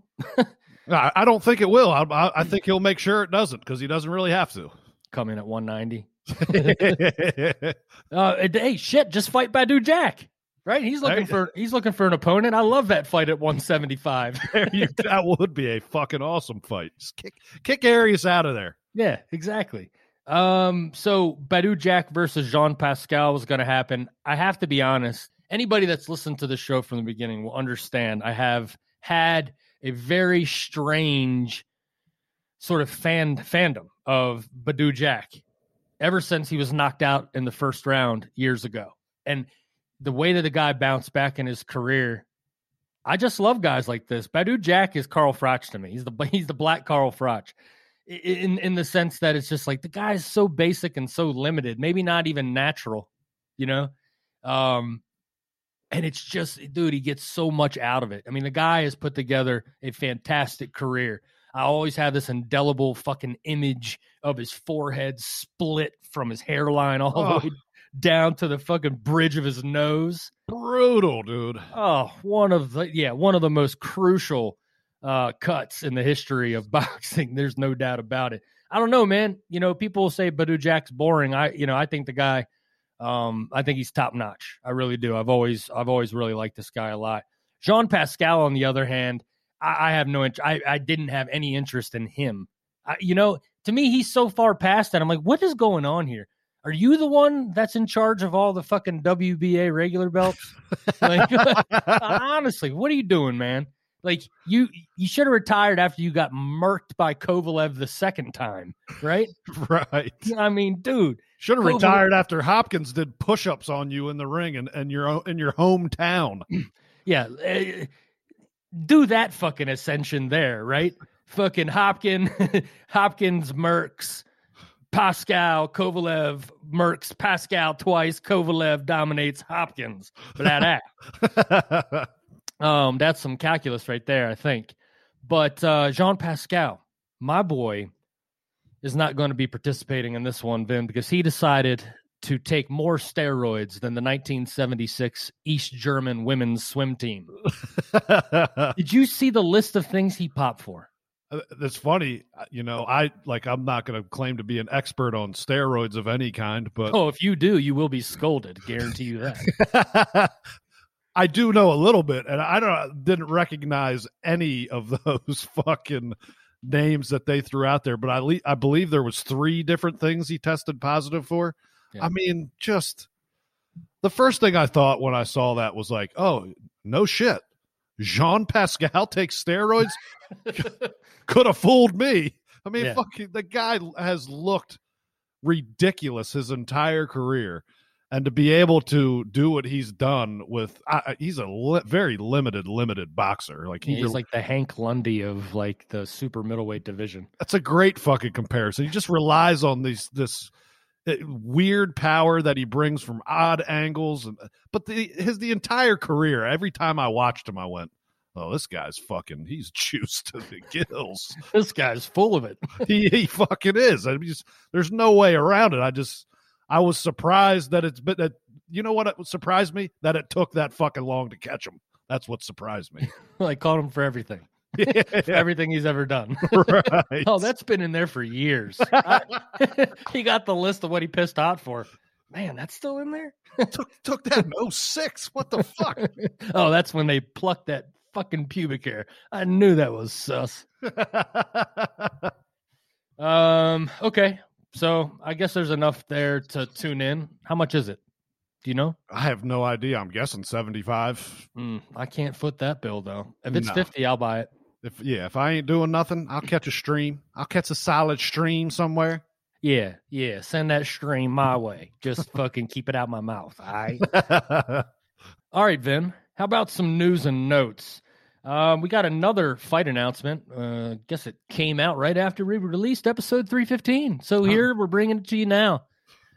I, I don't think it will. I, I, I think he'll make sure it doesn't because he doesn't really have to. Come in at 190. <laughs> Uh, hey, shit, just fight Badou Jack. Right? He's looking There for he's looking for an opponent. I love that fight at 175. <laughs> There you- that would be a fucking awesome fight. Just kick kick Arias out of there. Yeah, exactly. Um, so Badou Jack versus Jean Pascal was going to happen. I have to be honest. Anybody that's listened to the show from the beginning will understand. I have had a very strange sort of fan fandom of Badou Jack ever since he was knocked out in the first round years ago, and the way that the guy bounced back in his career. I just love guys like this. Badou Jack is Carl Froch to me. He's the <laughs> he's the black Carl Froch in in the sense that it's just like the guy's so basic and so limited, maybe not even natural, you know. Um, and it's just, dude, he gets so much out of it. I mean, the guy has put together a fantastic career. I always have this indelible fucking image of his forehead split from his hairline all Oh. the way down to the fucking bridge of his nose. Brutal, dude. Oh, one of the yeah, one of the most crucial uh cuts in the history of <laughs> boxing. There's no doubt about it. I don't know, man. You know, people say Badou Jack's boring. I you know, I think the guy um I think he's top notch. I really do. I've always I've always really liked this guy a lot. Jean Pascal, on the other hand, I, I have no interest. I, I didn't have any interest in him. I, you know, to me, he's so far past that. I'm like, what is going on here? Are you the one that's in charge of all the fucking WBA regular belts? Like, <laughs> honestly, what are you doing, man? Like you, you should have retired after you got murked by Kovalev the second time, right? <laughs> right. I mean, dude, Should have Kovalev- retired after Hopkins did push-ups on you in the ring and, and your in your hometown. <clears throat> yeah, eh, do that fucking ascension there, right? Fucking <laughs> Hopkins, Hopkins, Merckx, Pascal, Kovalev, Merckx, Pascal twice. Kovalev dominates Hopkins. Blah, <laughs> blah. Um, that's some calculus right there, I think. But uh, Jean Pascal, my boy, is not going to be participating in this one, Vin, because he decided to take more steroids than the 1976 East German women's swim team. <laughs> Did you see the list of things he popped for? That's funny. uh, You know, I like I'm not going to claim to be an expert on steroids of any kind, but Oh, if you do, you will be scolded. Guarantee you that. <laughs> I do know a little bit, and I don't didn't recognize any of <laughs> those fucking names that they threw out there. But I le- I believe there was three different things he tested positive for. Yeah. I mean, just the first thing I thought when I saw that was like, oh no shit, Jean Pascal takes steroids. <laughs> Could have fooled me. I mean, Yeah. fucking the guy has looked ridiculous his entire career and to be able to do what he's done with uh, he's a li- very limited limited boxer like he He's like the Hank Lundy of like the super middleweight division. that's a great fucking comparison he just relies on these this uh, weird power that he brings from odd angles, and but the his the entire career. Every time I watched him, I went, "Oh, this guy's fucking. He's <laughs> juiced to the gills. This guy's full of it. <laughs> he, he fucking is. I mean, just there's no way around it. I just I was surprised that it's been that. You know what? Surprised me that it took that fucking long to catch him. That's what surprised me. <laughs> I caught him for everything. <laughs> yeah, <laughs> For everything he's ever done. right. Oh, that's been in there for years. I- he got the list of what he pissed out for. Man, that's still in there? took took that in 06. What the fuck? oh, that's when they plucked that fucking pubic hair. I knew that was sus. Um, okay. So I guess there's enough there to tune in. How much is it? Do you know? I have no idea. I'm guessing 75. Mm, I can't foot that bill though. If it's No. 50, I'll buy it. If yeah, if I ain't doing nothing, I'll catch a stream. I'll catch a solid stream somewhere. Yeah, yeah. Send that stream my way. Just <laughs> fucking keep it out my mouth. All right. <laughs> All right, Vin. How about some news and notes? Um, we got another fight announcement. Uh, guess it came out right after we released episode 315. So Huh. here we're bringing it to you now.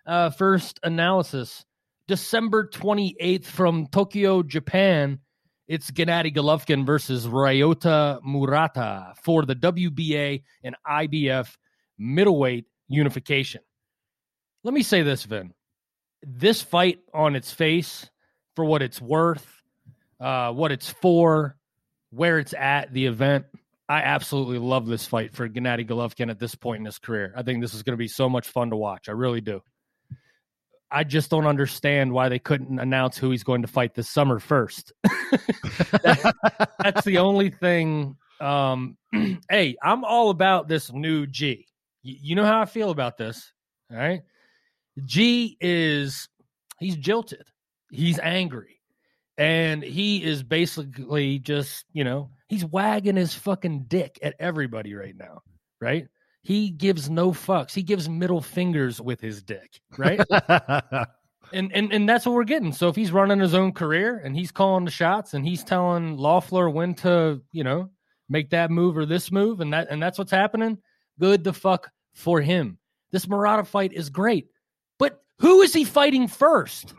Uh, first analysis December 28th from Tokyo, Japan. It's Gennady Golovkin versus Ryota Murata for the WBA and IBF middleweight unification. Let me say this, Vin. This fight on its face, for what it's worth, uh, what it's for, where it's at, the event. I absolutely love this fight for Gennady Golovkin at this point in his career. I think this is going to be so much fun to watch. I really do. I just don't understand why they couldn't announce who he's going to fight this summer first. That- <laughs> that's the only thing. Um, <clears throat> hey, I'm all about this new G. Y- you know how I feel about this. All right. G is he's jilted. He's angry. And he is basically just, you know, he's wagging his fucking dick at everybody right now, right? He gives no fucks. He gives middle fingers with his dick, right? <laughs> and and and that's what we're getting. So if he's running his own career and he's calling the shots and he's telling Loeffler when to, you know, make that move or this move, and that and that's what's happening, good the fuck for him. This Murata fight is great, but who is he fighting first?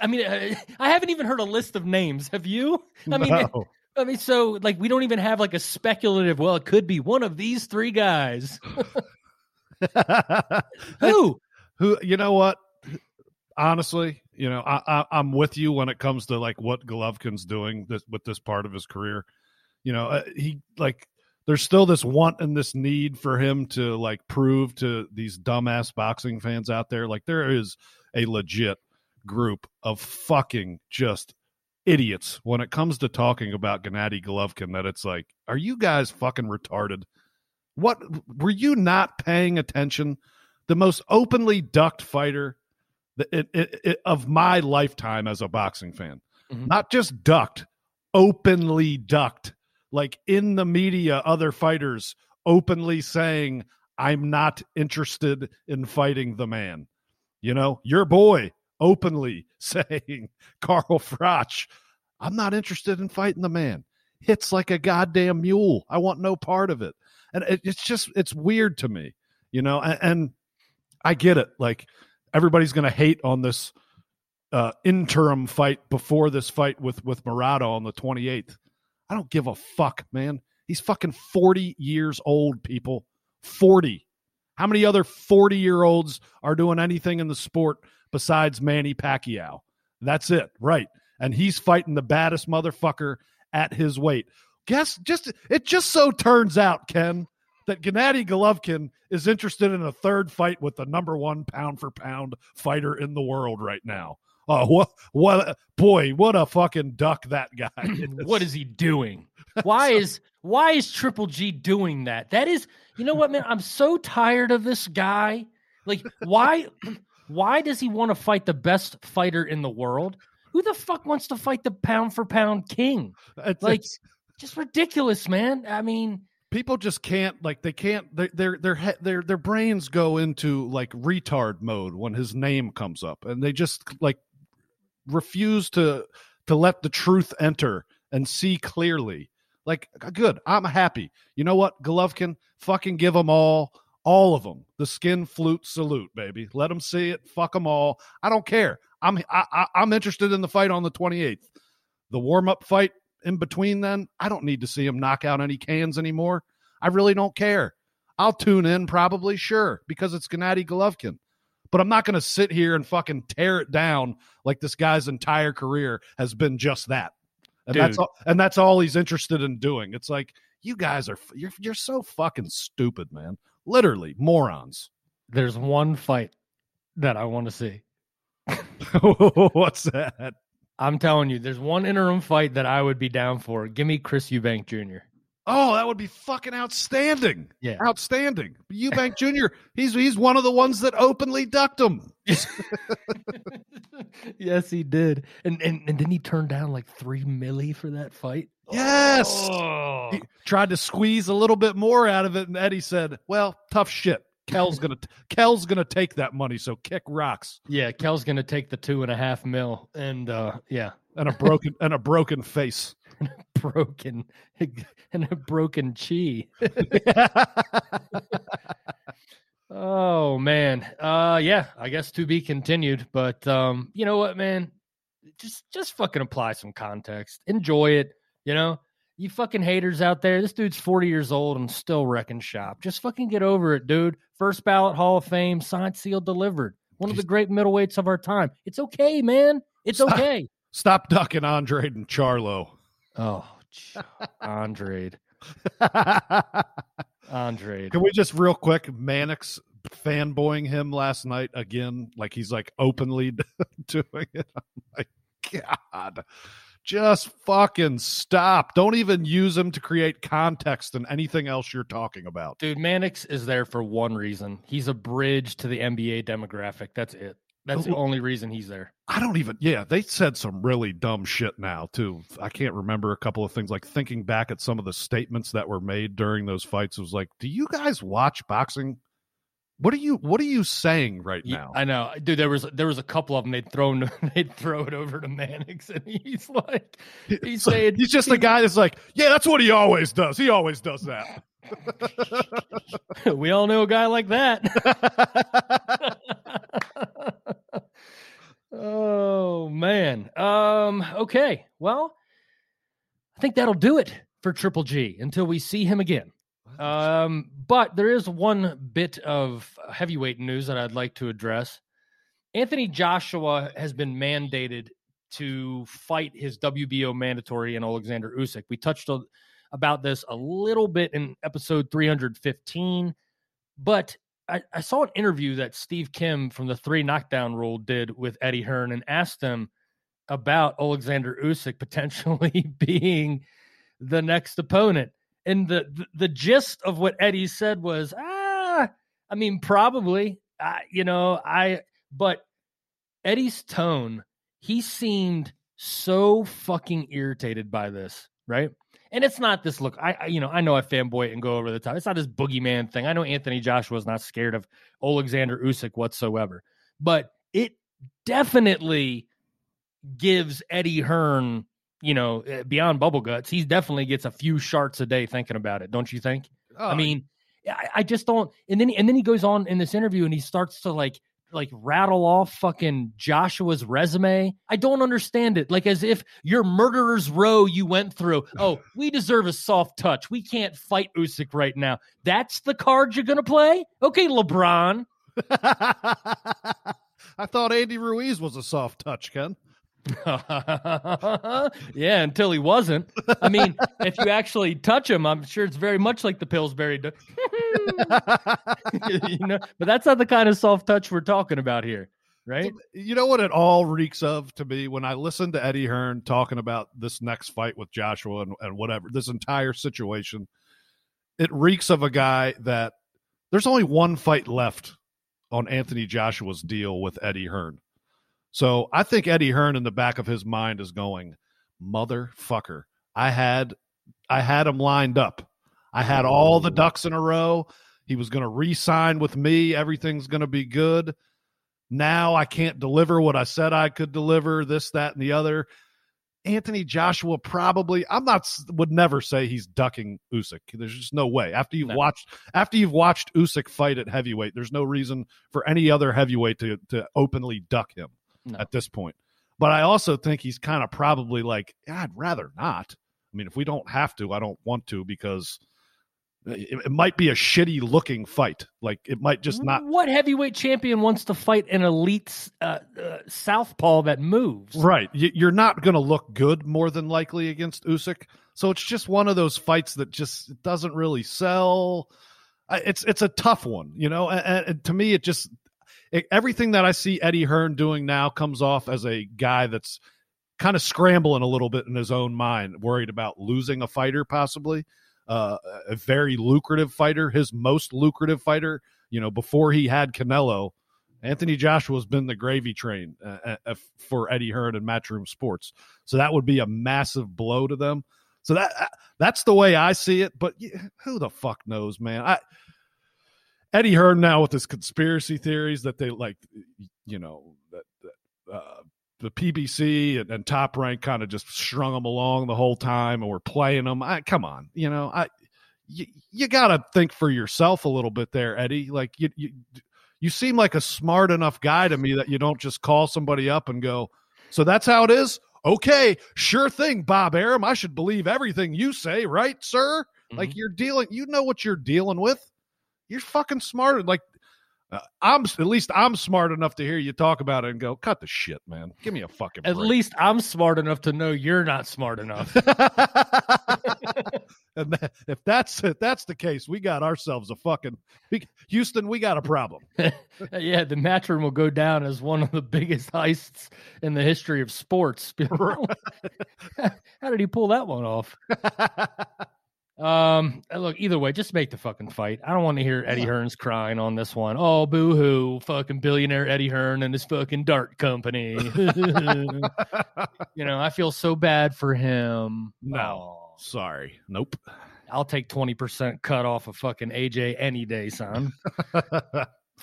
I mean, I haven't even heard a list of names. Have you? I mean, No. I mean, so like we don't even have like a speculative. Well, it could be one of these three guys. <laughs> Who? Who you know what? Honestly, you know, I, I I'm with you when it comes to like what Golovkin's doing this with this part of his career. You know, uh, he like there's still this want and this need for him to like prove to these dumbass boxing fans out there like there is a legit group of fucking just idiots when it comes to talking about Gennady Golovkin that it's like are you guys fucking retarded? What were you not paying attention? The most openly ducked fighter that it, it, it, of my lifetime as a boxing fan. Mhm. not just ducked openly ducked like in the media other fighters openly saying i'm not interested in fighting the man. You know your boy openly <laughs> saying carl froch i'm not interested in fighting the man. Hits like a goddamn mule. I want no part of it. And it, it's just it's weird to me you know and, and i get it like everybody's gonna hate on this uh interim fight before this fight with with Murata on the 28th i don't give a fuck man. He's fucking 40 years old people. 40 how many other 40 year olds are doing anything in the sport besides manny pacquiao? That's it right. And he's fighting the baddest motherfucker at his weight. Guess just it just so turns out ken that Gennady Golovkin is interested in a third fight with the number one pound for pound fighter in the world right now. Oh, what, what, boy, what a fucking duck that guy <laughs> is. what is he doing? <laughs> Why is why is Triple G doing that? That is, you know what, man? I'm so tired of this guy. Like, why <clears throat> why does he want to fight the best fighter in the world? Who the fuck wants to fight the pound for pound king? It's- Like, it's- just ridiculous, man. I mean, people just can't like they can't their their their their their brains go into like retard mode when his name comes up and they just like refuse to to let the truth enter and see clearly Like, good. I'm happy. You know what, Golovkin? Fucking give them all, all of them. The skin flute salute, baby. Let them see it. Fuck them all. I don't care. I'm I, I, I'm interested in the fight on the 28th. The warm up fight in between then, I don't need to see him knock out any cans anymore. I really don't care. I'll tune in probably, sure, because it's Gennady Golovkin. But I'm not going to sit here and fucking tear it down like this guy's entire career has been just that. And that's all, and that's all he's interested in doing. It's like you guys are you're you're so fucking stupid, man. Literally morons. There's one fight that I want to see. <laughs> What's that? I'm telling you, there's one interim fight that I would be down for. Give me Chris Eubank Jr. Oh, that would be fucking outstanding. Yeah. Outstanding. Eubank Jr. He's he's one of the ones that openly ducked him. <laughs> yes, he did. And, and and then he turned down like three milli for that fight. Yes. Oh. He tried to squeeze a little bit more out of it, and Eddie said, "Well, tough shit. Kell's gonna Kell's gonna take that money, so kick rocks." Yeah, Kell's gonna take the two and a half mil, and uh, yeah, And a broken and a broken face. Broken <laughs> and a broken chi. oh man, uh, yeah, I guess to be continued. But um, you know what, man, just just fucking apply some context, enjoy it. You know, you fucking haters out there. This dude's forty years old and still wrecking shop. Just fucking get over it, dude. First ballot Hall of Fame, signed, sealed, delivered. One of the great middleweights of our time. It's okay, man. It's Stop. okay. Stop ducking Andre and Charlo. Oh, Andre. Andre. <laughs> Can we just real quick, Mannix fanboying him last night again? Like he's like openly <laughs> doing it. Oh I'm like, God, just fucking stop. Don't even use him to create context in anything else you're talking about. Dude, Mannix is there for one reason. He's a bridge to the NBA demographic. That's it. That's the only reason he's there. I don't even, yeah, they said some really dumb shit now, too. I can't remember a couple of things. Like thinking back at some of the statements that were made during those fights, it was like, do you guys watch boxing? What are you what are you saying right now? I know, dude. There was there was a couple of them. They'd thrown <laughs> they'd throw it over to Mannix, and he's like, <laughs> he's saying he's just a guy that's like, yeah, that's what he always does. He always does that. <laughs> we all know a guy like that. <laughs> oh man. Um. Okay. Well, I think that'll do it for Triple G until we see him again. Um. But there is one bit of heavyweight news that I'd like to address. Anthony Joshua has been mandated to fight his WBO mandatory and Alexander Usyk. We touched on, about this a little bit in episode 315, but I, I saw an interview that Steve Kim from the Three Knockdown Rule did with Eddie Hearn and asked him about Alexander Usyk <laughs> potentially being the next opponent. And the, the the gist of what Eddie said was, ah, I mean, probably, I, you know, I, but Eddie's tone, he seemed so fucking irritated by this, right? And it's not this look. I, I, you know, I know I fanboy it and go over the top. It's not this boogeyman thing. I know Anthony Joshua is not scared of Alexander Usyk whatsoever, but it definitely gives Eddie Hearn, you know, eh, beyond bubble guts. He definitely gets a few sharts a day thinking about it, don't you think? Oh, I mean, I, I just don't. And then and then he goes on in this interview and he starts to like like rattle off fucking Joshua's resume. I don't understand it. Like as if your murderer's row you went through. <laughs> Oh, we deserve a soft touch. We can't fight Usyk right now. That's the card you're gonna play. Okay, LeBron. <laughs> I thought Andy Ruiz was a soft touch, Ken. <laughs> yeah, until he wasn't. I mean, if you actually touch him, I'm sure it's very much like the Pillsbury. Do- <laughs> you know, but that's not the kind of soft touch we're talking about here, right? You know what it all reeks of to me when I listen to Eddie Hearn talking about this next fight with Joshua and, and whatever, this entire situation. It reeks of a guy that there's only one fight left on Anthony Joshua's deal with Eddie Hearn. So I think Eddie Hearn in the back of his mind is going, motherfucker. I had I had him lined up. I had all the ducks in a row. He was going to re-sign with me. Everything's going to be good. Now I can't deliver what I said I could deliver, this, that, and the other. Anthony Joshua probably. I'm not would never say he's ducking Usyk. There's just no way. After you've No. watched after you've watched Usyk fight at heavyweight, there's no reason for any other heavyweight to to openly duck him No. at this point. But I also think he's kind of probably like, "Yeah, I'd rather not. I mean, if we don't have to, I don't want to because it, it might be a shitty looking fight. Like it might just not What heavyweight champion wants to fight an elite uh, uh, southpaw that moves? Right. You're not going to look good more than likely against Usyk. So it's just one of those fights that just doesn't really sell. It's it's a tough one, you know. And, and to me, it just it, everything that I see Eddie Hearn doing now comes off as a guy that's kind of scrambling a little bit in his own mind, worried about losing a fighter, possibly uh, a very lucrative fighter, his most lucrative fighter. You know, before he had Canelo, Anthony Joshua's been the gravy train uh, uh, for Eddie Hearn and Matchroom Sports. So that would be a massive blow to them. So that uh, that's the way I see it. But who the fuck knows, man? I Eddie Hearn now with his conspiracy theories that they like, you know, that, that uh, the PBC and, and Top Rank kind of just strung them along the whole time, and we're playing them. I, come on, you know, I you, you got to think for yourself a little bit there, Eddie. Like you, you you seem like a smart enough guy to me that you don't just call somebody up and go, "So that's how it is." Okay, sure thing, Bob Arum. I should believe everything you say, right, sir? Like you're dealing, you know what you're dealing with. You're fucking smart. Like uh, I'm at least I'm smart enough to hear you talk about it and go, cut the shit, man. Give me a fucking. At break." least I'm smart enough to know you're not smart enough. <laughs> and that, if that's if that's the case, we got ourselves a fucking we, Houston. We got a problem. <laughs> yeah, the matchroom will go down as one of the biggest heists in the history of sports. <laughs> How did he pull that one off? Um, look, either way, just make the fucking fight. I don't want to hear Eddie Hearn's crying on this one. Oh, boo hoo, fucking billionaire Eddie Hearn and his fucking dart company. <laughs> you know, I feel so bad for him. No. Oh, Sorry, nope. I'll take 20% cut off of fucking AJ any day, son. <laughs>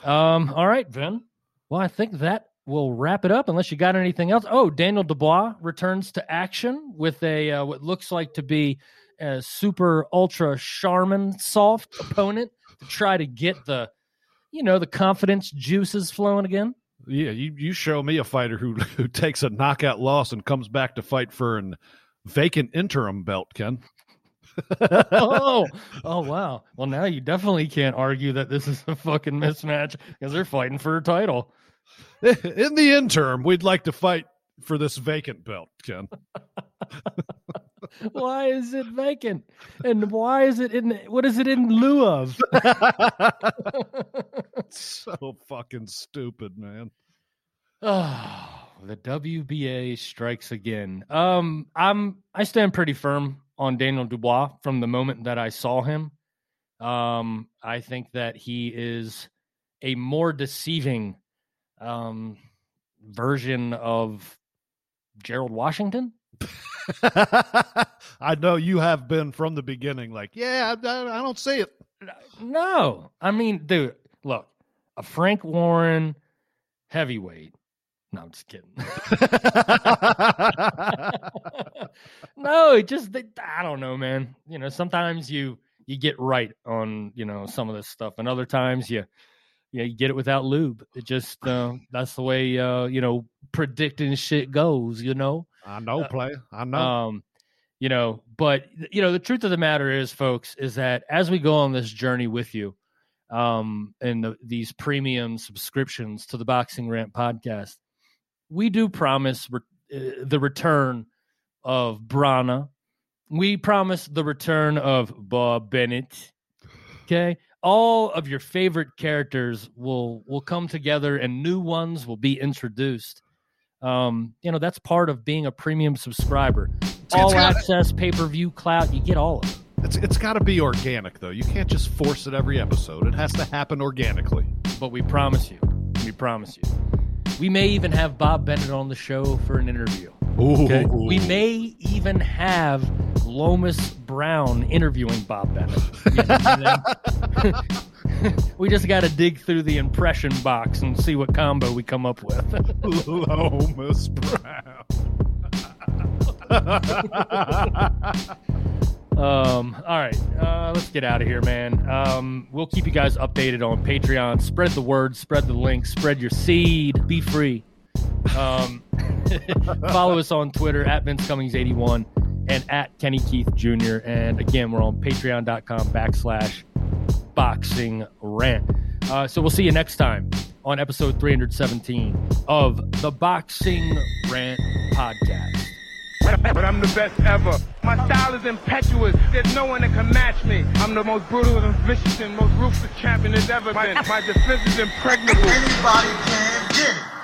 Um, all right, Vin. Well, I think that will wrap it up unless you got anything else. Oh, Daniel Dubois returns to action with a uh, what looks like to be a super ultra Charmin soft opponent to try to get the you know the confidence juices flowing again. Yeah, you you show me a fighter who <laughs> who takes a knockout loss and comes back to fight for an vacant interim belt, Ken. <laughs> oh, <laughs> oh wow. Well, now you definitely can't argue that this is a fucking mismatch because they're fighting for a title. In the interim, we'd like to fight for this vacant belt, Ken. Why is it vacant? And why is it in what is it in lieu of? <laughs> so fucking stupid, man. Oh, <sighs> the WBA strikes again. Um, I'm I stand pretty firm on Daniel Dubois from the moment that I saw him. Um, I think that he is a more deceiving um version of Gerald Washington. <laughs> I know you have been from the beginning, like, yeah, I, I don't see it. No, I mean, dude, look, a Frank Warren heavyweight. No, I'm just kidding. <laughs> no, it just I don't know, man. You know, sometimes you you get right on you know some of this stuff, and other times you yeah you get it without lube. It just uh, that's the way uh, you know predicting shit goes. You know. I know, Uh, play. I know. Um, you know, but you know, the truth of the matter is, folks, is that as we go on this journey with you, um, and the, these premium subscriptions to the Boxing Rant podcast, we do promise re- uh, the return of Brana. We promise the return of Bob Bennett. Okay, all of your favorite characters will will come together, and new ones will be introduced. Um, you know, that's part of being a premium subscriber. All gotta- access, pay per view, clout, you get all of it. it's it's got to be organic, though. You can't just force it every episode. It has to happen organically. But we promise you, we promise you. We may even have Bob Bennett on the show for an interview. Okay. We may even have Lomas Brown interviewing Bob Bennett. <laughs> We just got to dig through the impression box and see what combo we come up with. <laughs> Lomas Brown. <laughs> Um, all right, uh, let's get out of here, man. Um, we'll keep you guys updated on Patreon. Spread the word, spread the link, spread your seed. Be free. Um, <laughs> follow us on Twitter at Vince Cummings81 and at Kenny Keith Jr. And again, we're on patreon.com backslash boxing rant. Uh, so we'll see you next time on episode 317 of the Boxing Rant Podcast. But I'm the best ever. My style is impetuous. There's no one that can match me. I'm the most brutal and vicious and most ruthless champion there's ever been. My <laughs> defense is impregnable. Anybody can get it.